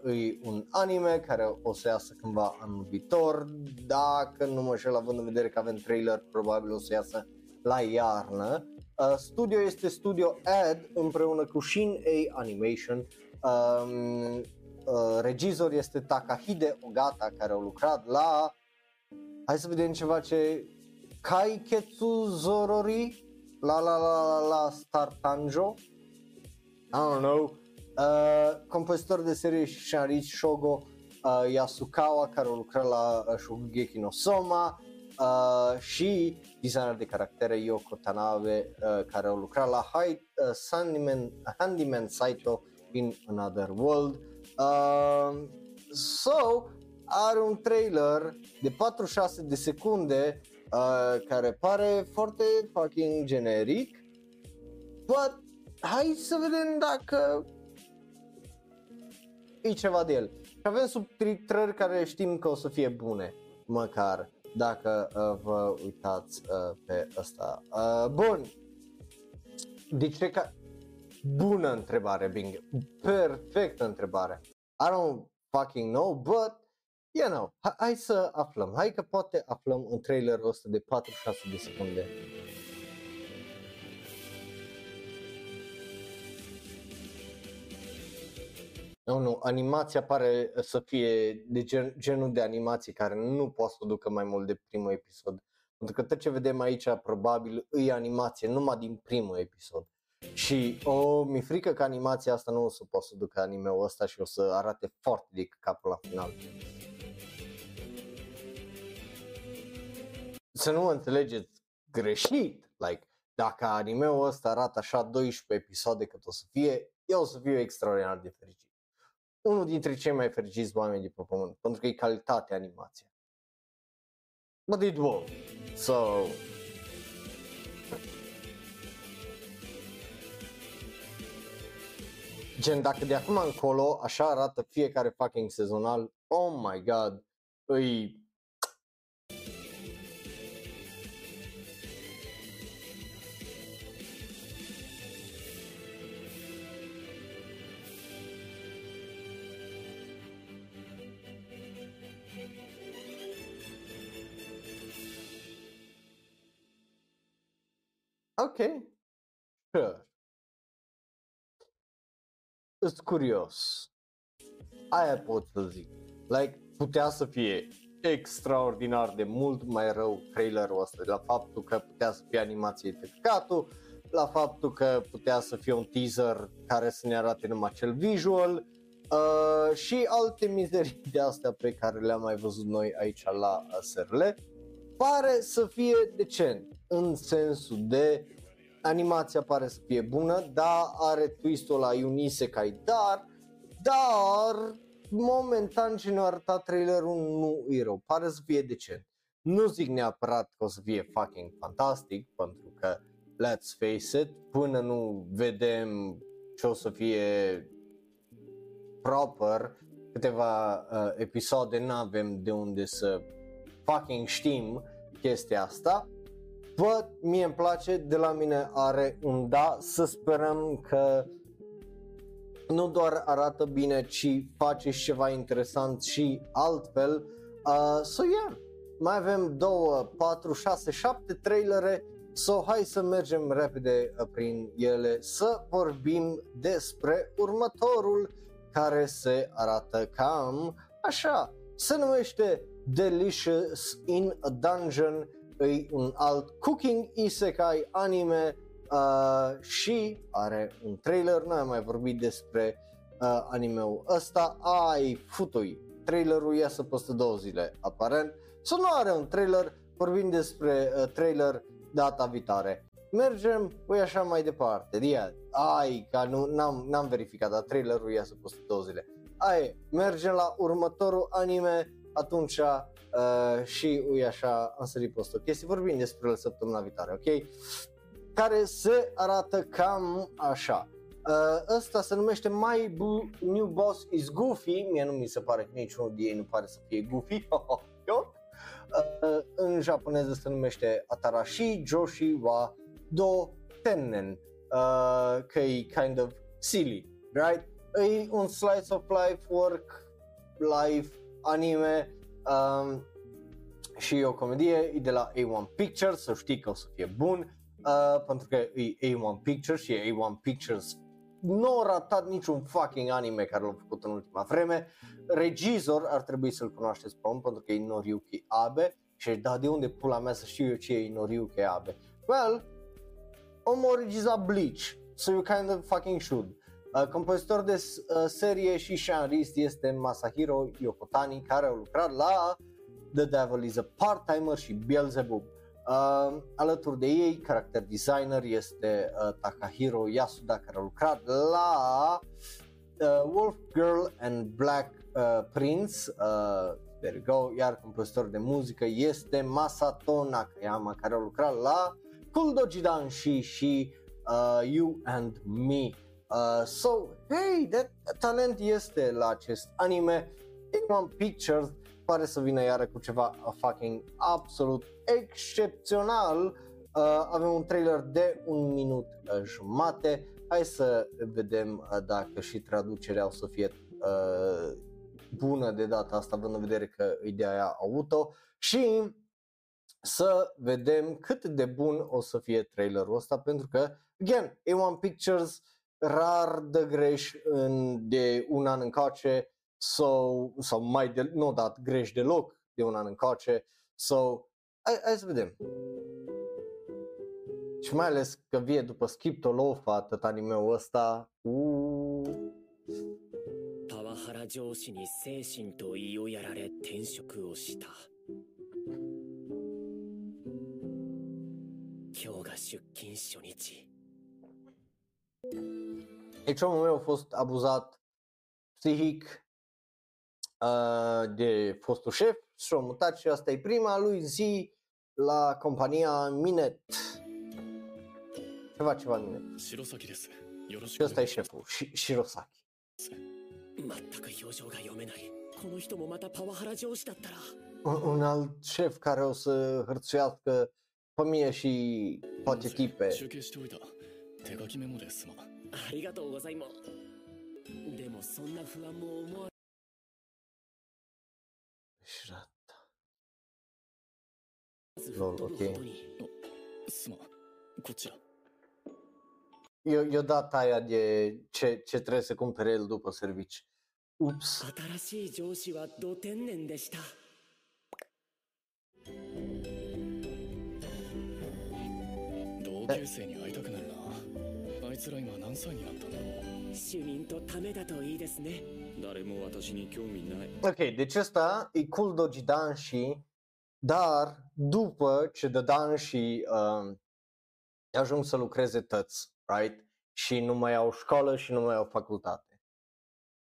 uh, e un anime care o să iasă cândva anul viitor, dacă nu mă înșel având în vedere că avem trailer, probabil o să iasă la iarnă. Uh, studio este Studio Ad împreună cu Shin A Animation. Um, uh, regizor este Takahide Ogata care a lucrat la Hai să vedem ceva ce Kaiketsu Zorori? La la la la la Star Tanjo? I don't know. Uh, compozitor de serie și scenarist Shogo uh, Yasukawa care a lucrat la uh, Shokugeki no Soma uh, și designer de caractere Yoko Tanabe uh, care au lucrat la High, uh, Handyman, Handyman Saito in Another World. Uh, so, are un trailer de 46 de secunde uh, care pare foarte fucking generic, but hai să vedem dacă e ceva de el. Și avem subtitrări care știm că o să fie bune, măcar dacă uh, vă uitați uh, pe ăsta. Uh, bun. Deci cred că bună întrebare, Bing. Perfectă întrebare. I don't fucking know, but you know, hai, hai să aflăm. Hai că poate aflăm în trailerul ăsta de 46 de secunde. Nu, nu, animația pare să fie de gen, genul de animație care nu poate să o ducă mai mult de primul episod. Pentru că tot ce vedem aici probabil e animație numai din primul episod. Și o, oh, mi-e frică că animația asta nu o să poată să ducă anime-ul ăsta și o să arate foarte de capul la final. Să nu mă înțelegeți greșit, like, dacă anime-ul ăsta arată așa 12 episoade cât o să fie, eu o să fiu extraordinar de fericit unul dintre cei mai fericiți oameni de pe pământ, pentru că e calitate animația. But it will. So, Gen, dacă de acum încolo așa arată fiecare fucking sezonal, oh my god, îi... Ok, sure. Îs curios. Aia pot să zic. Like, putea să fie extraordinar de mult mai rău trailerul ăsta, de la faptul că putea să fie animație de căcatul, la faptul că putea să fie un teaser care să ne arate numai acel visual uh, și alte mizerii de astea pe care le-am mai văzut noi aici la SRL. Pare să fie decent în sensul de animația pare să fie bună, da, are twist-ul la un isekai, dar, dar, momentan ce ne-a arătat trailerul nu e rău, pare să fie decent. Nu zic neapărat că o să fie fucking fantastic, pentru că, let's face it, până nu vedem ce o să fie proper, câteva uh, episoade nu avem de unde să fucking știm chestia asta, Bă, mie îmi place, de la mine are un da, să sperăm că nu doar arată bine, ci face și ceva interesant și altfel. Uh, so yeah, mai avem două, patru, șase, șapte trailere, so hai să mergem repede uh, prin ele să vorbim despre următorul care se arată cam așa. Se numește Delicious in a Dungeon e un alt cooking isekai anime uh, și are un trailer, noi am mai vorbit despre uh, animeul ăsta, ai futui, trailerul iasă peste două zile aparent, să nu are un trailer, vorbim despre uh, trailer data viitoare. Mergem, păi așa mai departe, dia, ai, ca nu, n-am, n-am verificat, dar trailerul iasă peste două zile. Ai, mergem la următorul anime, atunci Uh, și ui așa am sărit post o chestie, vorbim despre el săptămâna viitoare, ok? Care se arată cam așa. Uh, ăsta se numește My Bu- New Boss is Goofy, mie nu mi se pare că niciunul de ei nu pare să fie Goofy, uh, în japoneză se numește Atarashi Joshi wa Do Tennen, uh, că e kind of silly, right? E un slice of life work, life, anime, um, și o comedie, e de la A1 Pictures, să știi că o să fie bun, uh, pentru că e A1 Pictures și A1 Pictures nu au ratat niciun fucking anime care l-au făcut în ultima vreme. Regizor ar trebui să-l cunoașteți pe om pentru că e Noriyuki Abe și da, de unde pula mea să știu eu ce e Noriyuki Abe? Well, omul a regizat Bleach, so you kind of fucking should. Uh, compozitor de uh, serie și scenarist este Masahiro Yokotani, care a lucrat la The Devil is a Part-Timer și Beelzebub. Uh, alături de ei, character designer este uh, Takahiro Yasuda, care a lucrat la uh, Wolf Girl and Black uh, Prince, uh, there you go, iar compozitor de muzică este Masato Nakayama, care a lucrat la Kuldojidan și și uh, You and Me. Uh, so, hey, that talent este la acest anime. One Pictures pare să vină iară cu ceva uh, fucking absolut excepțional. Uh, avem un trailer de un minut uh, jumate. Hai să vedem uh, dacă și traducerea o să fie uh, bună de data asta, având în vedere că ideea aia auto și să vedem cât de bun o să fie trailerul ăsta pentru că, again, A1 Pictures rar dă greș în, de un an încoace sau, sau mai de, nu dat greș deloc de un an încoace sau hai, hai să vedem și mai ales că vie după Skip to Lofa tot anime-ul ăsta uh. パワハラ上司に精神と胃をやられ転職をした今日が出勤初日 Deci omul meu a fost abuzat psihic uh, de fostul șef și a mutat și asta e prima lui zi la compania Minet. Ceva, ceva Minet. 白崎ですよろし Și くお ăsta 願 e いします șeful, și Shirosaki. 全く表情が読めないこの人もまたパワハラ上司だったら Un, un alt șef care o să hărțuiască pe mine și poate tipe. ありがとうございますでもそんな不安も思わ.ず吹っ Lol, 飛ぶ ok. ほどにすまんこっちだ Eu, eu dat aia de ce, ce trebuie să cumpere el după servici. Ups. 新しい上司はド天然でした同級生に会いたくなるなあいつら今何歳になったんだろう主任とためだといいですね誰も私に興味ない Ok, deci ăsta e cool Doji Danshi, dar după ce The Danshi uh, ajung să lucreze tăți, right? Și nu mai au școală și nu mai au facultate.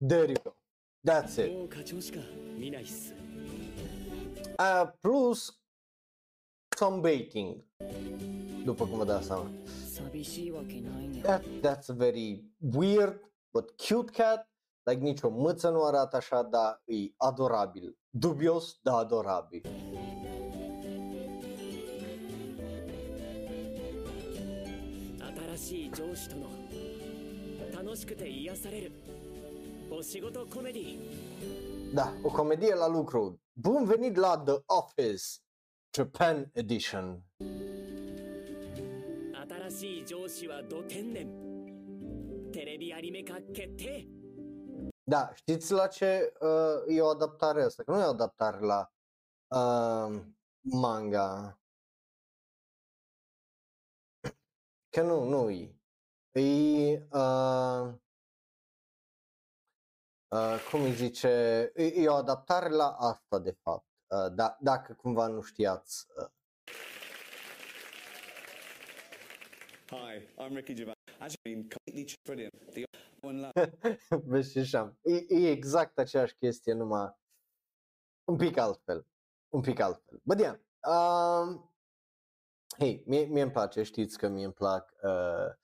There you go. That's it. もう課長しか見ないっす Uh, plus sunbaiting, după cum vă dați seama. That, that's a very weird but cute cat. Like nicio mâță nu arată așa, dar e adorabil. Dubios, dar adorabil. Da, o comedie la lucru. Bun venit la The Office Japan Edition. 新しい上司はど天然テレビアニメ化決定 Da, știți la ce uh, e o adaptare asta? Că nu e o adaptare la uh, manga. Că nu, nu e. E, uh, uh, cum îi zice, e, e o adaptare la asta de fapt. Uh, da, dacă cumva nu știați. Uh, Hi, I'm Ricky Gervais. Actually, been completely brilliant. The one love. Vezi și așa. E, e exact aceeași chestie, numai un pic altfel. Un pic altfel. Bă, yeah. Um, hei, mie, mie îmi place, știți că mie îmi plac uh,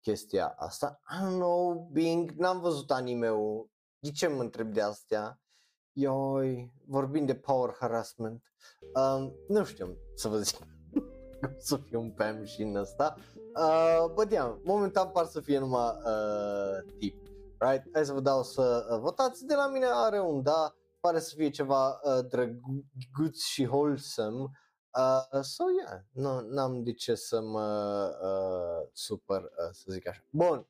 chestia asta. I don't know, Bing, n-am văzut anime-ul. De ce mă întreb de astea? Ioi, vorbind de power harassment. Um, nu știu să vă zic cum să fiu un Pam și în ăsta. Uh, but yeah, momentan par să fie numai uh, tip. Right? Hai să vă dau să uh, votați. De la mine are un da, pare să fie ceva uh, drăguț și wholesome. Uh, so yeah, nu, n-am de ce să mă uh, supăr, uh, să zic așa. Bun,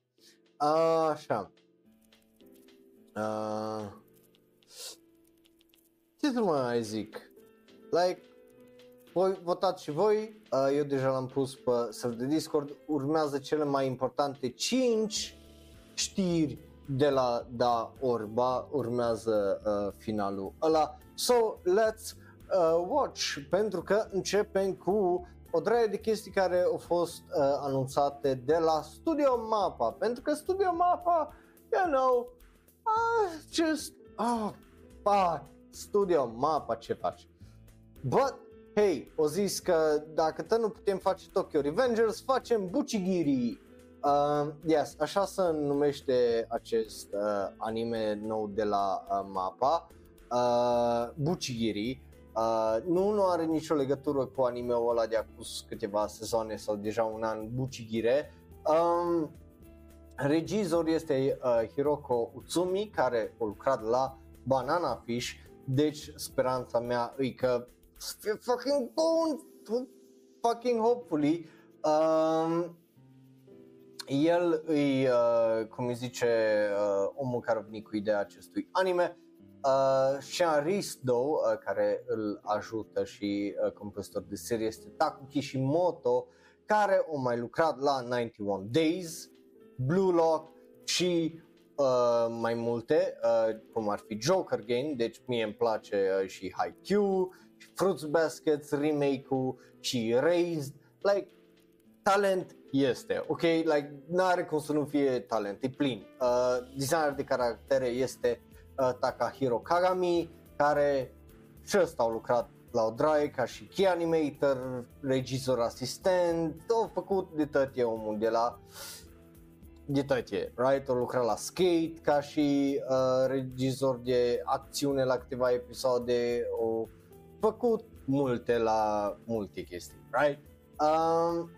uh, așa. Uh, ce să mai zic? Like, voi votați și voi, uh, eu deja l-am pus pe server de Discord, urmează cele mai importante 5 știri de la Da Orba, urmează uh, finalul ăla. So, let's uh, watch, pentru că începem cu o draie de chestii care au fost uh, anunțate de la Studio Mapa, pentru că Studio Mapa, you know, uh, just, oh, fuck, Studio Mapa ce faci? But, hei, o zis că dacă tot nu putem face Tokyo Revengers, facem Buchigiri. Uh, yes, așa se numește acest uh, anime nou de la uh, Mapa, uh, Buchigiri. Uh, nu, nu are nicio legătură cu anime-ul ăla de acum câteva sezoane sau deja un an, Buchigire. Um, regizor este uh, Hiroko Utsumi, care a lucrat la Banana Fish, deci speranța mea e că să fie fucking bun, fucking hopefully. Um, el e, uh, cum îi zice, uh, omul care a venit cu ideea acestui anime. Uh, Sean Risto, uh, care îl ajută și uh, compozitor de serie, este Taku Kishimoto, care a mai lucrat la 91 Days, Blue Lock și uh, mai multe, uh, cum ar fi Joker Game, deci mie îmi place uh, și Haikyuu, și Fruits Baskets, remake-ul și Raised, like, talent este, ok? Like, n-are cum să nu fie talent, e plin. Uh, designer de caractere este uh, Takahiro Kagami, care și ăsta au lucrat la o draie ca și key animator, regizor asistent, au făcut de tot e omul de la de tot e, right? Au lucrat la Skate ca și uh, regizor de acțiune la câteva episoade, au făcut multe la multe chestii, right? Um,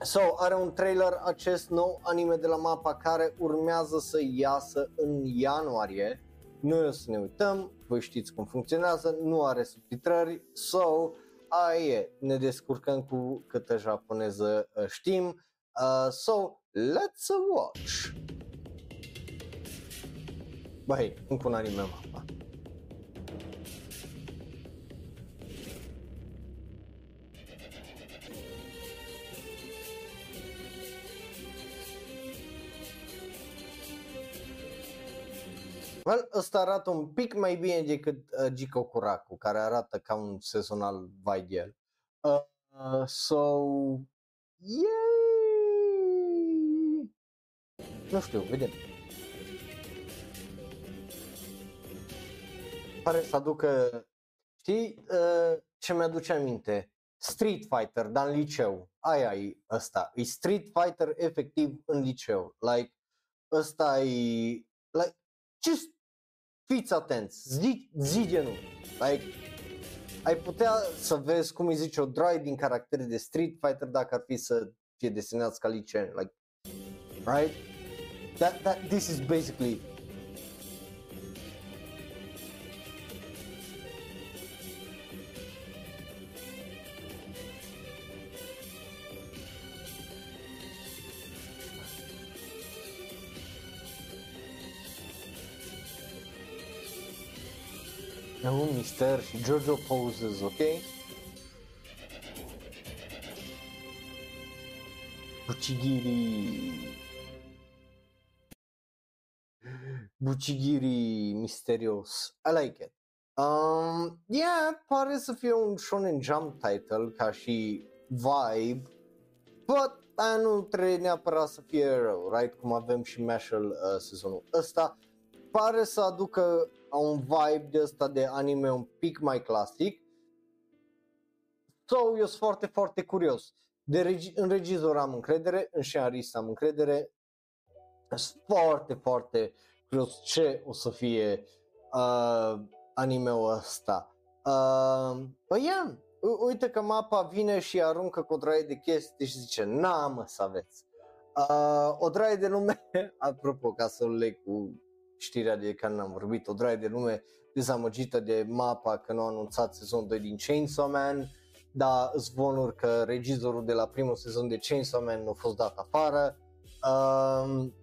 so, are un trailer acest nou anime de la mapa care urmează să iasă în ianuarie. Noi o să ne uităm, voi știți cum funcționează, nu are subtitrări, so, aia e, ne descurcăm cu câtă japoneză uh, știm. Uh, so, let's watch! Băi, încă un anime mapa. Well, ăsta arată un pic mai bine decât uh, Jico Kuraku, care arată ca un sezonal vai de el. Uh, uh, so, yay! Nu știu, vedem. Pare să aducă, știi uh, ce mi-aduce aminte? Street Fighter, dar în liceu. Aia e ăsta. E Street Fighter efectiv în liceu. Like, ăsta e, like, just fiți atenți, zi, zi genul. Like, ai putea să vezi cum îi zice o droid din caractere de Street Fighter dacă ar fi să fie desenați ca liceni. Like, right? That, that, this is basically E un mister și Jojo poses, ok? Bucigiri Bucigiri misterios I like it um, Yeah, pare să fie un Shonen Jump title ca și vibe But aia nu trebuie neapărat să fie rău, right? Cum avem și Mashal uh, sezonul ăsta pare să aducă un vibe de ăsta de anime un pic mai clasic. So, eu sunt foarte, foarte curios. De regi- în regizor am încredere, în scenarist am încredere. Sunt foarte, foarte curios ce o să fie uh, anime-ul ăsta. Uh, păi yeah, u- uite că mapa vine și aruncă cu o draie de chestii și zice, na mă să aveți. Uh, o draie de nume, apropo, ca să o leg cu știrea de care n-am vorbit, o draie de lume dezamăgită de mapa că nu a anunțat sezonul 2 din Chainsaw Man, dar zvonuri că regizorul de la primul sezon de Chainsaw Man nu a fost dat afară um,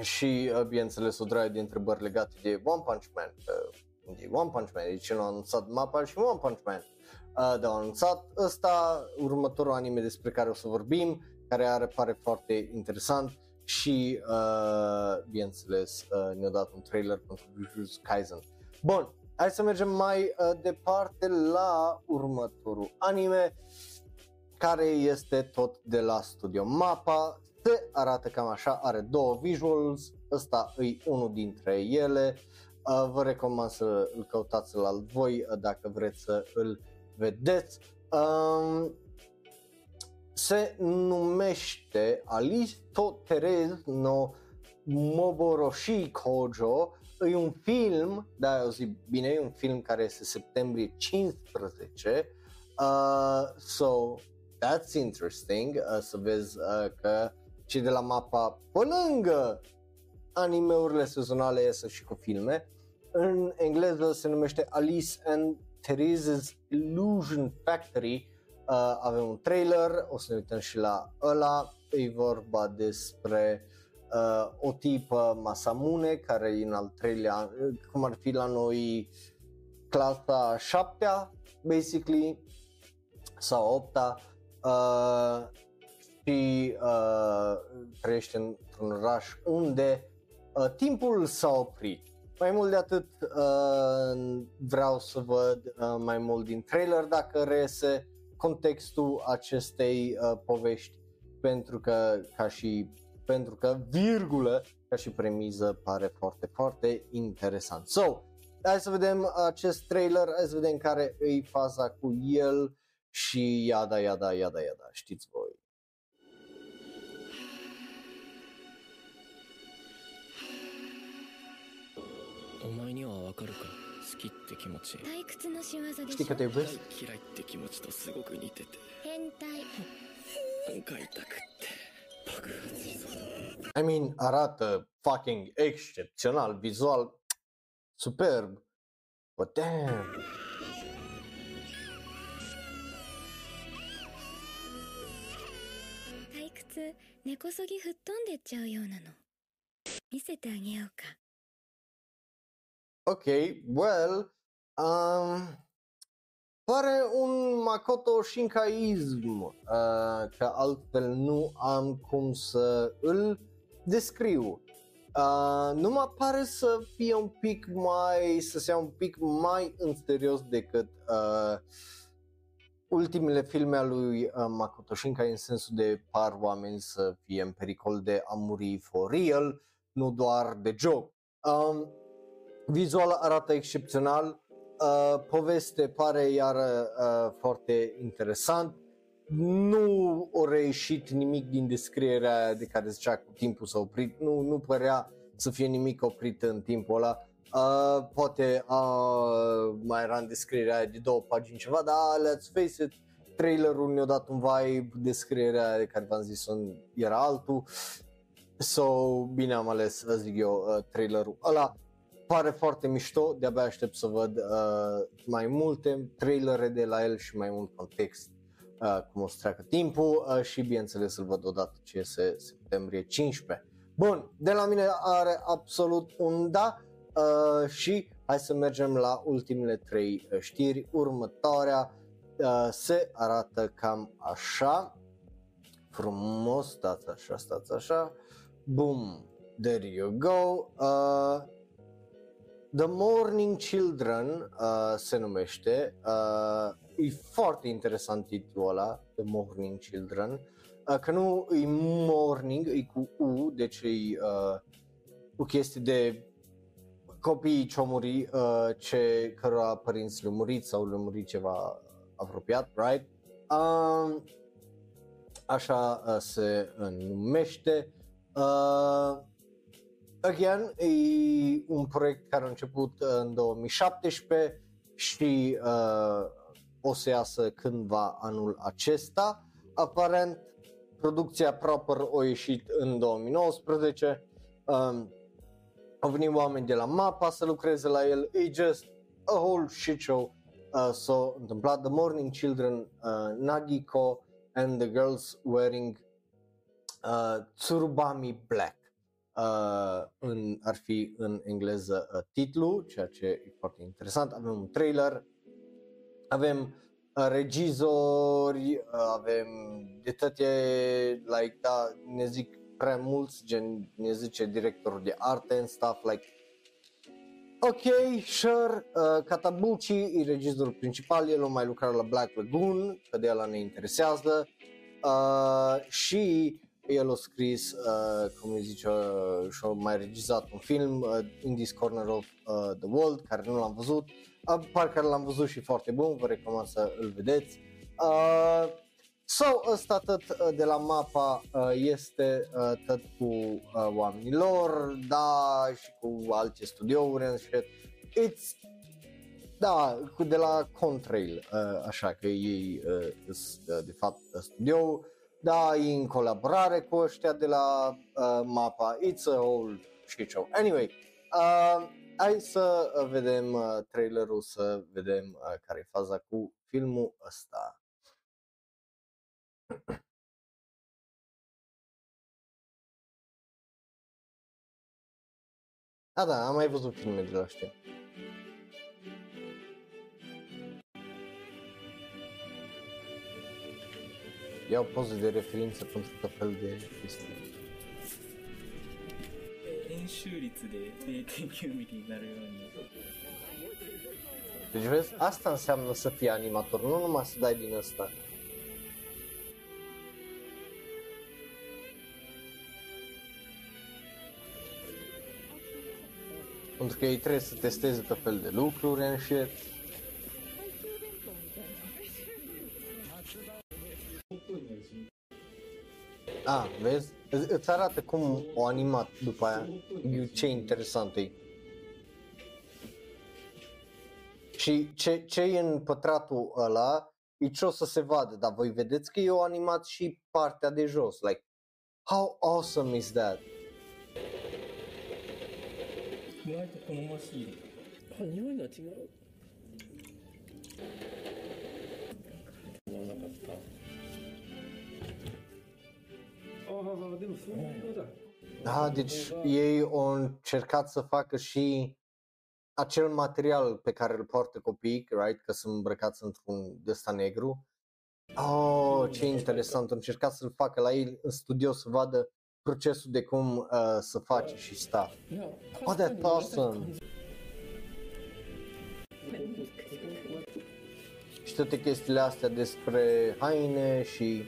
și uh, bineînțeles o draie de întrebări legate de One Punch Man, uh, de One Punch Man, de ce nu a anunțat mapa și One Punch Man. Uh, dar au anunțat ăsta, următorul anime despre care o să vorbim, care are pare foarte interesant și, uh, bineînțeles, uh, ne-a dat un trailer pentru Jujutsu Kaisen. Bun, hai să mergem mai uh, departe la următorul anime, care este tot de la Studio Mappa. Se arată cam așa, are două visuals, ăsta e unul dintre ele. Uh, vă recomand să îl căutați la voi uh, dacă vreți să îl vedeți. Um, se numește Alisto Terez no Moboroshi Kojo e un film, da, eu zic bine, e un film care este septembrie 15 uh, so that's interesting uh, să vezi uh, că cei de la mapa pe lângă animeurile sezonale iese și cu filme. În engleză se numește Alice and Therese's Illusion Factory uh, avem un trailer, o să ne uităm și la ăla, e vorba despre uh, o tipă Masamune care e în al treilea, cum ar fi la noi clasa 7 basically, sau 8 uh, și uh, trăiește într-un oraș unde uh, timpul s-a oprit. Mai mult de atât uh, vreau să văd uh, mai mult din trailer dacă rese contextul acestei uh, povești pentru că ca și pentru că virgulă ca și premiză pare foarte foarte interesant. So, hai să vedem acest trailer, hai să vedem care e faza cu el și iada, iada, iada, iada, știți voi. O? 好きって気持ち。退屈な仕業でしょ？大嫌いって気持ちとすごく似てて。変態。なんか痛くて爆発 I mean, arată fucking excepțional, vizual superb, but damn. ねこそぎ吹っ飛んでちゃうようなの。見せてあげようか。Ok, well, um, pare un Makoto Shinkaism, uh, că altfel nu am cum să îl descriu. Uh, nu mă pare să fie un pic mai, să se ia un pic mai în serios decât uh, ultimele filme ale lui uh, Makoto Shinkai în sensul de par oameni să fie în pericol de a muri for real, nu doar de joke. Um, vizual arată excepțional, uh, poveste pare iar uh, foarte interesant, nu o reieșit nimic din descrierea aia de care zicea cu timpul s-a oprit, nu, nu părea să fie nimic oprit în timpul ăla. Uh, poate uh, mai era în descrierea aia de două pagini ceva, dar let's face it, trailerul ne-a dat un vibe, descrierea de care v-am zis era altul. So, bine am ales, zic eu, uh, trailerul ăla. Pare foarte mișto, de-abia aștept să văd uh, mai multe trailere de la el și mai mult context uh, cum o să treacă timpul uh, și bineînțeles să-l văd odată ce iese septembrie 15. Bun, de la mine are absolut un da uh, și hai să mergem la ultimele trei uh, știri. Următoarea uh, se arată cam așa. Frumos, stați așa, stați așa. Boom, there you go. Uh, The Morning Children uh, se numește. Uh, e foarte interesant titlul ăla, The Morning Children. Uh, că nu e morning, e cu U, deci e uh, o chestie de copii ce au murit, uh, ce cărora părinți le-au murit sau le-au murit ceva apropiat, right? Uh, așa uh, se uh, numește. Uh, again, e un proiect care a început uh, în 2017 și uh, o să iasă cândva anul acesta. Aparent, producția proper a ieșit în 2019. Um, au venit oameni de la MAPA să lucreze la el. E just a whole shit show. Uh, s-a întâmplat The Morning Children, uh, Nagiko and the Girls Wearing uh, Tsurubami Black. Uh, în, ar fi în engleză uh, titlu, ceea ce e foarte interesant. Avem un trailer, avem uh, regizori, uh, avem de toate, like, da, ne zic prea mulți, gen, ne zice directorul de arte and stuff, like, ok, sure, uh, Katabuchi e regizorul principal, el a mai lucrat la Black Lagoon, că de ala ne interesează, uh, și el a scris, uh, cum îi zice, uh, și-a mai regizat un film, uh, In This Corner of uh, the World, care nu l-am văzut, uh, parcă l-am văzut și foarte bun, vă recomand să îl vedeți. Uh, sau so, ăsta tot uh, de la mapa uh, este uh, tot cu uh, oamenii lor, da, și cu alte studiouri and shit. It's da, cu de la Contrail, uh, așa că ei uh, uh, de fapt studio da, e în colaborare cu ăștia de la uh, mapa, it's a whole shit show. Anyway, uh, hai să uh, vedem uh, trailerul, să vedem uh, care e faza cu filmul ăsta. Da, da, am mai văzut filme de la ăștia. Iau poze de referință pentru tot fel de chestii. 円周率で0.9ミリになるように Deci vezi, asta înseamnă să fii animator, nu numai să dai din ăsta. Pentru că ei trebuie să testeze tot fel de lucruri and shit. A, vezi? Î- Îți arată cum o animat după aia. Eu, Ce interesant e. Și ce, ce e în pătratul ăla e ce o să se vadă, dar voi vedeți că eu animat și partea de jos. Like, how awesome is that? da. Deci ei au încercat să facă și acel material pe care îl poartă copiii, right, că sunt îmbrăcați într-un desta negru. Oh, ce interesant, am încercat să-l facă la ei în studio să vadă procesul de cum uh, să faci și stuff. Oh, that's awesome! Și toate chestiile astea despre haine și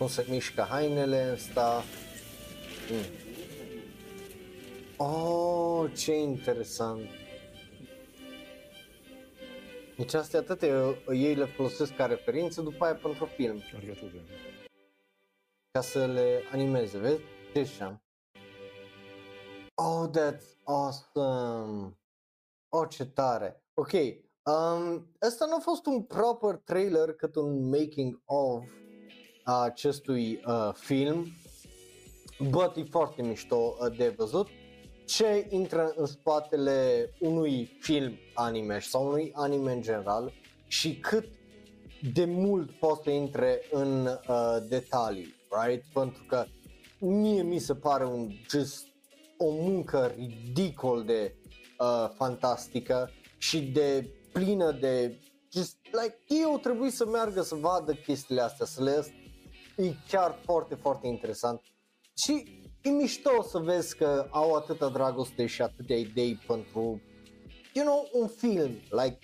nu se mișcă hainele, sta... Mm. Oh, ce interesant! Deci astea atâtea uh, ei le folosesc ca referință după aia pentru film. Argătute. Ca să le animeze, vezi? Deci am. Oh, that's awesome! Oh, ce tare! Ok, um, ăsta nu a fost un proper trailer cât un making of a acestui uh, film, but e foarte mișto uh, de văzut ce intră în spatele unui film anime sau unui anime în general și cât de mult poate să intre în uh, detalii, right? Pentru că mie mi se pare un just o muncă ridicol de uh, fantastică și de plină de just like eu trebuie să meargă să vadă chestiile astea, să le e chiar foarte, foarte interesant. Și e mișto să vezi că au atâta dragoste și atâtea idei pentru, you know, un film, like,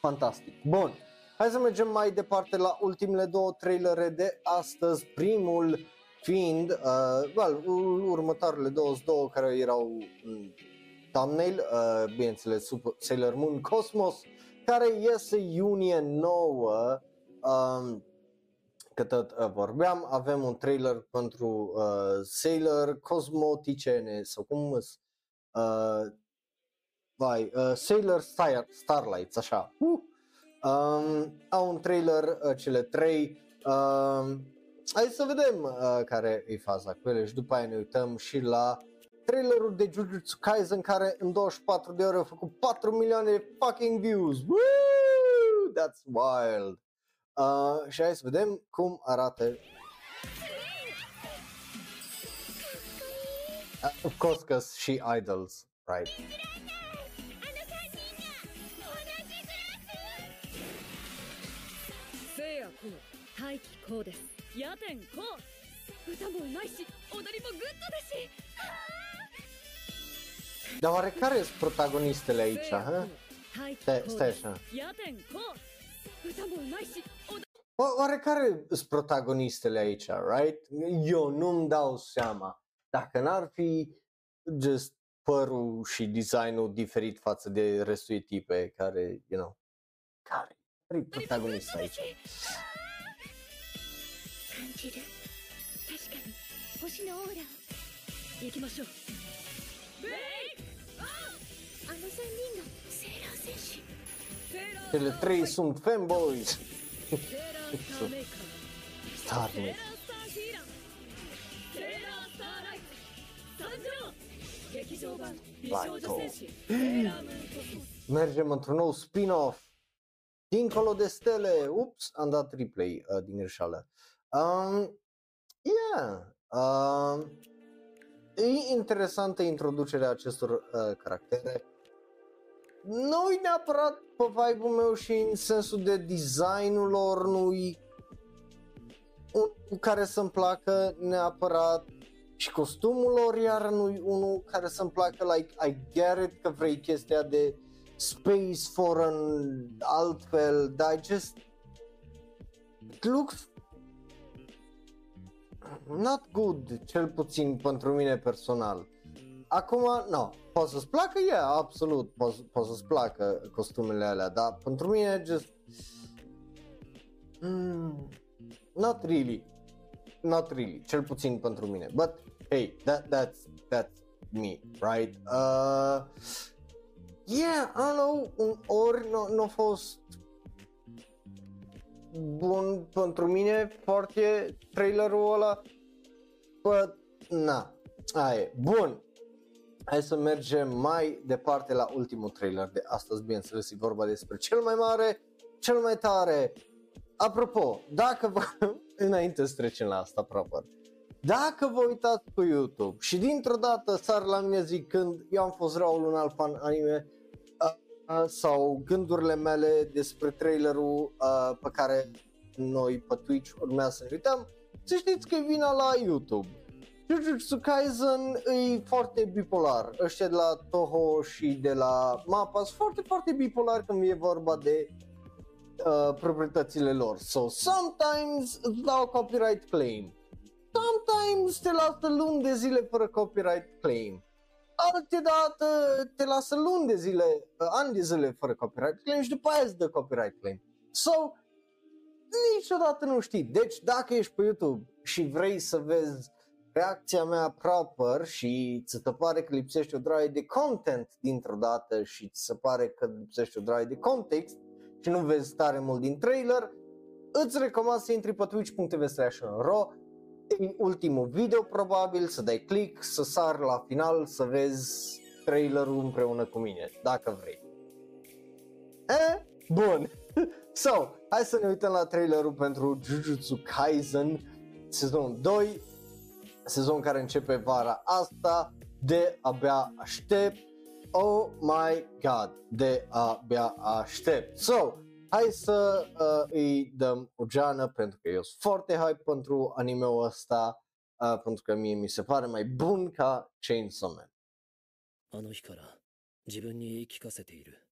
fantastic. Bun, hai să mergem mai departe la ultimele două trailere de astăzi, primul fiind, uh, well, ur- următoarele 22 care erau în thumbnail, uh, bineînțeles Super Sailor Moon Cosmos, care iese iunie 9, um, că tot uh, vorbeam, avem un trailer pentru uh, Sailor Cosmoticene sau cum îs, uh, vai, uh, Sailor Star, Starlights, așa. Uh. Um, au un trailer uh, cele trei. Um, hai să vedem uh, care e faza cu ele și după aia ne uităm și la trailerul de Jujutsu Kaisen care în 24 de ore a făcut 4 milioane de fucking views. Woo! That's wild. Și hai să vedem cum arată Of course, că și Idols, right? Dar oare care sunt protagonistele aici, ha? Stai, stai așa. O, oarecare sunt protagonistele aici, right? Eu nu-mi dau seama. Dacă n-ar fi just părul și designul diferit față de restul echipei care, you know, care, care e protagonist aici? あの3人がセーラー戦士 cele trei sunt fanboys. Starnic. Baito. Mergem într-un nou spin-off. Dincolo de stele. Ups, am dat replay uh, din greșeală. Um, yeah. Uh, e interesantă introducerea acestor uh, caractere nu e neapărat pe vibe-ul meu și în sensul de designul lor, nu-i un cu care să-mi placă neapărat și costumul lor iar nu-i unul care să-mi placă, like, I get it că vrei chestia de space foreign altfel, dar I just it looks not good, cel puțin pentru mine personal. Acum, nu, poate să-ți placă, yeah, absolut, poate, poate să-ți placă costumele alea, dar pentru mine just mm, not really, not really, cel puțin pentru mine, but hey, that, that's, that's me, right? Uh, yeah, I don't know, un- ori nu, nu a fost bun pentru mine foarte trailerul ăla, but na, aia e. Bun, hai să mergem mai departe la ultimul trailer de astăzi, bineînțeles, e vorba despre cel mai mare, cel mai tare. Apropo, dacă vă, înainte să trecem la asta proper, dacă vă uitați pe YouTube și dintr-o dată sar la mine zicând eu am fost Raul un alt fan anime uh, uh, sau gândurile mele despre trailerul uh, pe care noi pe Twitch urmează să ne uităm, să știți că e vina la YouTube. Jujutsu Kaisen e foarte bipolar. Ăștia de la Toho și de la Mappa sunt foarte, foarte bipolar când e vorba de uh, proprietățile lor. So, sometimes îți dau copyright claim. Sometimes te lasă luni de zile fără copyright claim. Alte dată te lasă luni de zile, uh, ani de zile fără copyright claim și după aia îți dă copyright claim. So, niciodată nu știi. Deci dacă ești pe YouTube și vrei să vezi reacția mea proper și ți se pare că lipsește o draie de content dintr-o dată și ți se pare că lipsește o draie de context și nu vezi tare mult din trailer, îți recomand să intri pe twitch.tv slash ro e ultimul video probabil, să dai click, să sar la final, să vezi trailerul împreună cu mine, dacă vrei. E? Bun. So, hai să ne uităm la trailerul pentru Jujutsu Kaisen sezonul 2, sezon care începe vara asta, de abia aștept. Oh my god, de abia aștept. So, hai să uh, îi dăm o geană pentru că eu sunt foarte hype pentru anime-ul ăsta, uh, pentru că mie mi se pare mai bun ca Chainsaw Man. あの日から自分に言い聞かせている。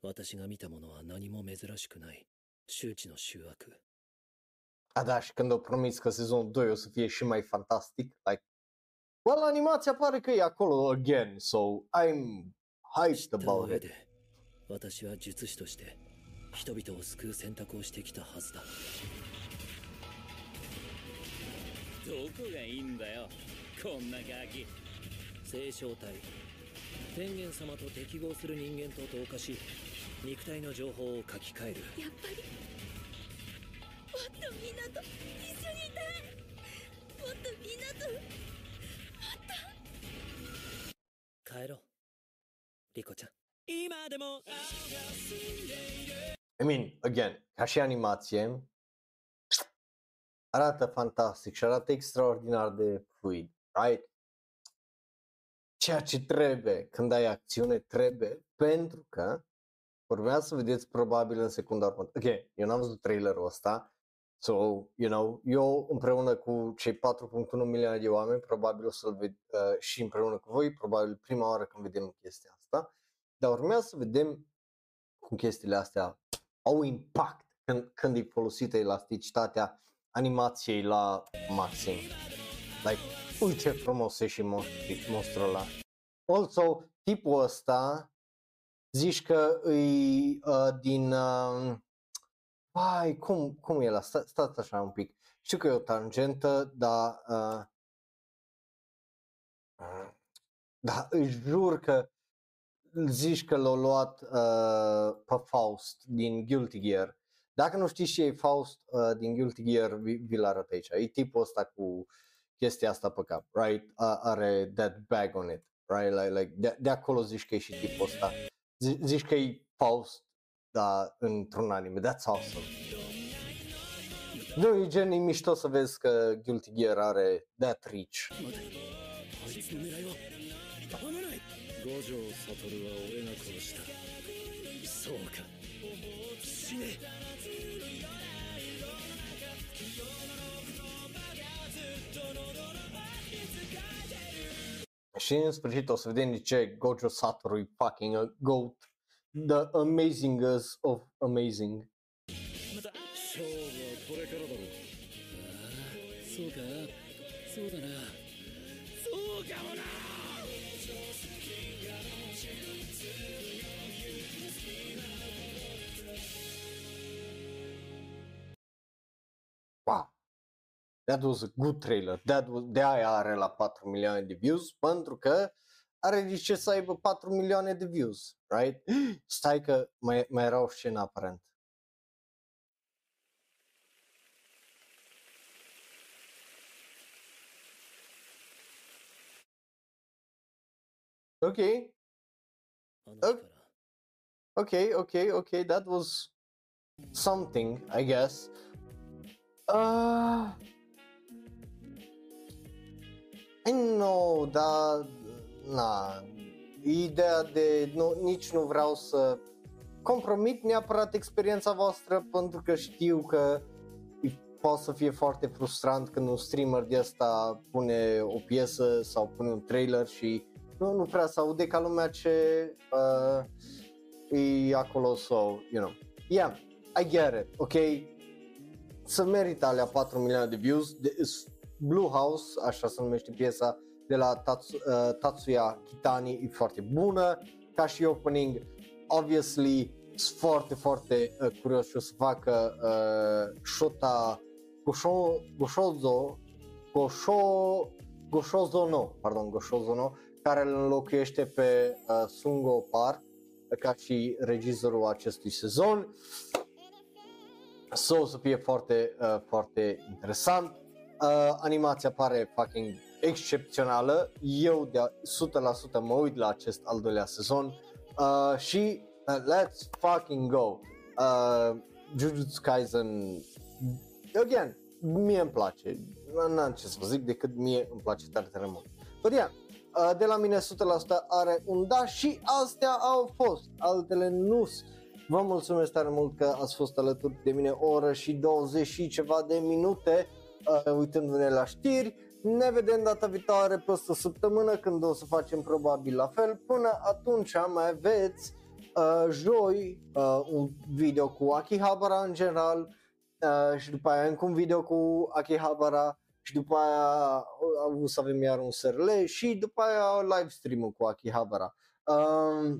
私が見たものは何も珍しくない。周知の醜悪。 A, da, și când au promis că sezonul 2 o să fie și mai fantastic, like, well, animația pare că e acolo again, so I'm 知 hyped about 上 it. で私は術師として人々を救う選択をしてきたはずだどこがいいんだよこんなガキ聖正体天元様と適合する人間と同化し肉体の情報を書き換えるやっぱりもっとみんなと一緒にいたいもっとみんなと帰ろうリコちゃん今でも I mean, again, ca și animație, arată fantastic și arată extraordinar de fluid, right? Ceea ce trebuie când ai acțiune trebuie, pentru că urmează să vedeți probabil în secunda următoare. Ok, eu n-am văzut trailerul ăsta, so, you know, eu împreună cu cei 4.1 milioane de oameni, probabil o să-l ved uh, și împreună cu voi, probabil prima oară când vedem chestia asta, dar urmează să vedem cum chestiile astea au impact când, când e folosită elasticitatea animației la maxim. Like, ui ce frumos e și monstru, monstrul ăla. Also, tipul ăsta, zici că îi uh, din... Uh, Vai, cum, cum e la? Sta, stați așa un pic. Știu că e o tangentă, dar... Uh, uh, dar îți jur că zici că l-au luat uh, pe Faust din Guilty Gear. Dacă nu știți ce e Faust uh, din Guilty Gear, vi, vi-l arăt aici. E tipul ăsta cu chestia asta pe cap, right? Uh, are that bag on it, right? Like, like de, de acolo zici că e și tipul ăsta. Z- zici că e Faust, da, într-un anime. That's awesome. Nu, e gen, e mișto să vezi că Guilty Gear are that reach. Și în sfârșit o să vedem de ce Gojo Satoru e fucking a goat The amazingest of amazing. 勝負はこれからだろうそうかそうだなそうかもな Wow. That was a good trailer. That was, de aia are la 4 milioane de views, pentru că are de ce să aibă 4 milioane de views, right? Stai că mai, mai era o scenă aparent. Okay. Okay, okay, okay, that was something, I guess. Uh, I know that na, ideea de nu, nici nu vreau să compromit neapărat experiența voastră pentru că știu că e poate să fie foarte frustrant când un streamer de asta pune o piesă sau pune un trailer și nu, nu prea se aude ca lumea ce uh, e acolo, so, you know. Yeah, I get it, ok? Să merită alea 4 milioane de views. De, Blue House, așa se numește piesa, de la Tatsu, uh, Tatsuya Kitani, e foarte bună ca și opening. Obviously, sunt foarte, foarte uh, curios ce o să facă uh, Shota Gosho, Goshozo, Gosho, Goshozo no, pardon, Goshozo no, care îl înlocuiește pe uh, Sungo Park ca și regizorul acestui sezon. So, o să fie foarte, uh, foarte interesant. Uh, animația pare fucking excepțională. Eu de 100% mă uit la acest al doilea sezon uh, și uh, let's fucking go. Uh, Jujutsu Kaisen, again, mie îmi place. N-am ce să vă zic decât mie îmi place tare tare mult. But yeah, uh, de la mine 100% are un da și astea au fost, altele nu Vă mulțumesc tare mult că ați fost alături de mine o oră și 20 și ceva de minute uh, uitându-ne la știri. Ne vedem data viitoare peste o săptămână când o să facem probabil la fel. Până atunci mai aveți uh, joi uh, un video cu Akihabara în general uh, și după aia încă un video cu Akihabara și după aia uh, o să avem iar un SRL și după aia live stream-ul cu Akihabara. Uh,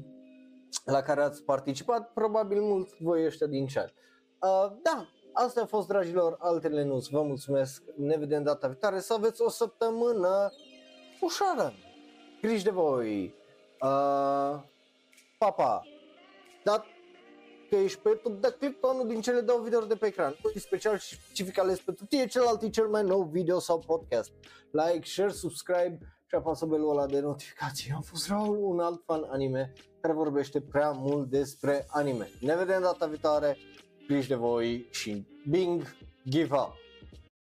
la care ați participat, probabil mulți voi ăștia din chat. Uh, da, asta a fost, dragilor, altele nu Vă mulțumesc, ne vedem data viitoare, să aveți o săptămână ușoară. Griji de voi. Uh, pa, pa. Dat că ești pe YouTube, dă click pe unul din cele două videouri de pe ecran. Nu e special și specific ales pentru tine, celălalt e cel mai nou video sau podcast. Like, share, subscribe și apasă belul ăla de notificații. Am fost Raul, un alt fan anime care vorbește prea mult despre anime. Ne vedem data viitoare, griji de voi și Bing, give up!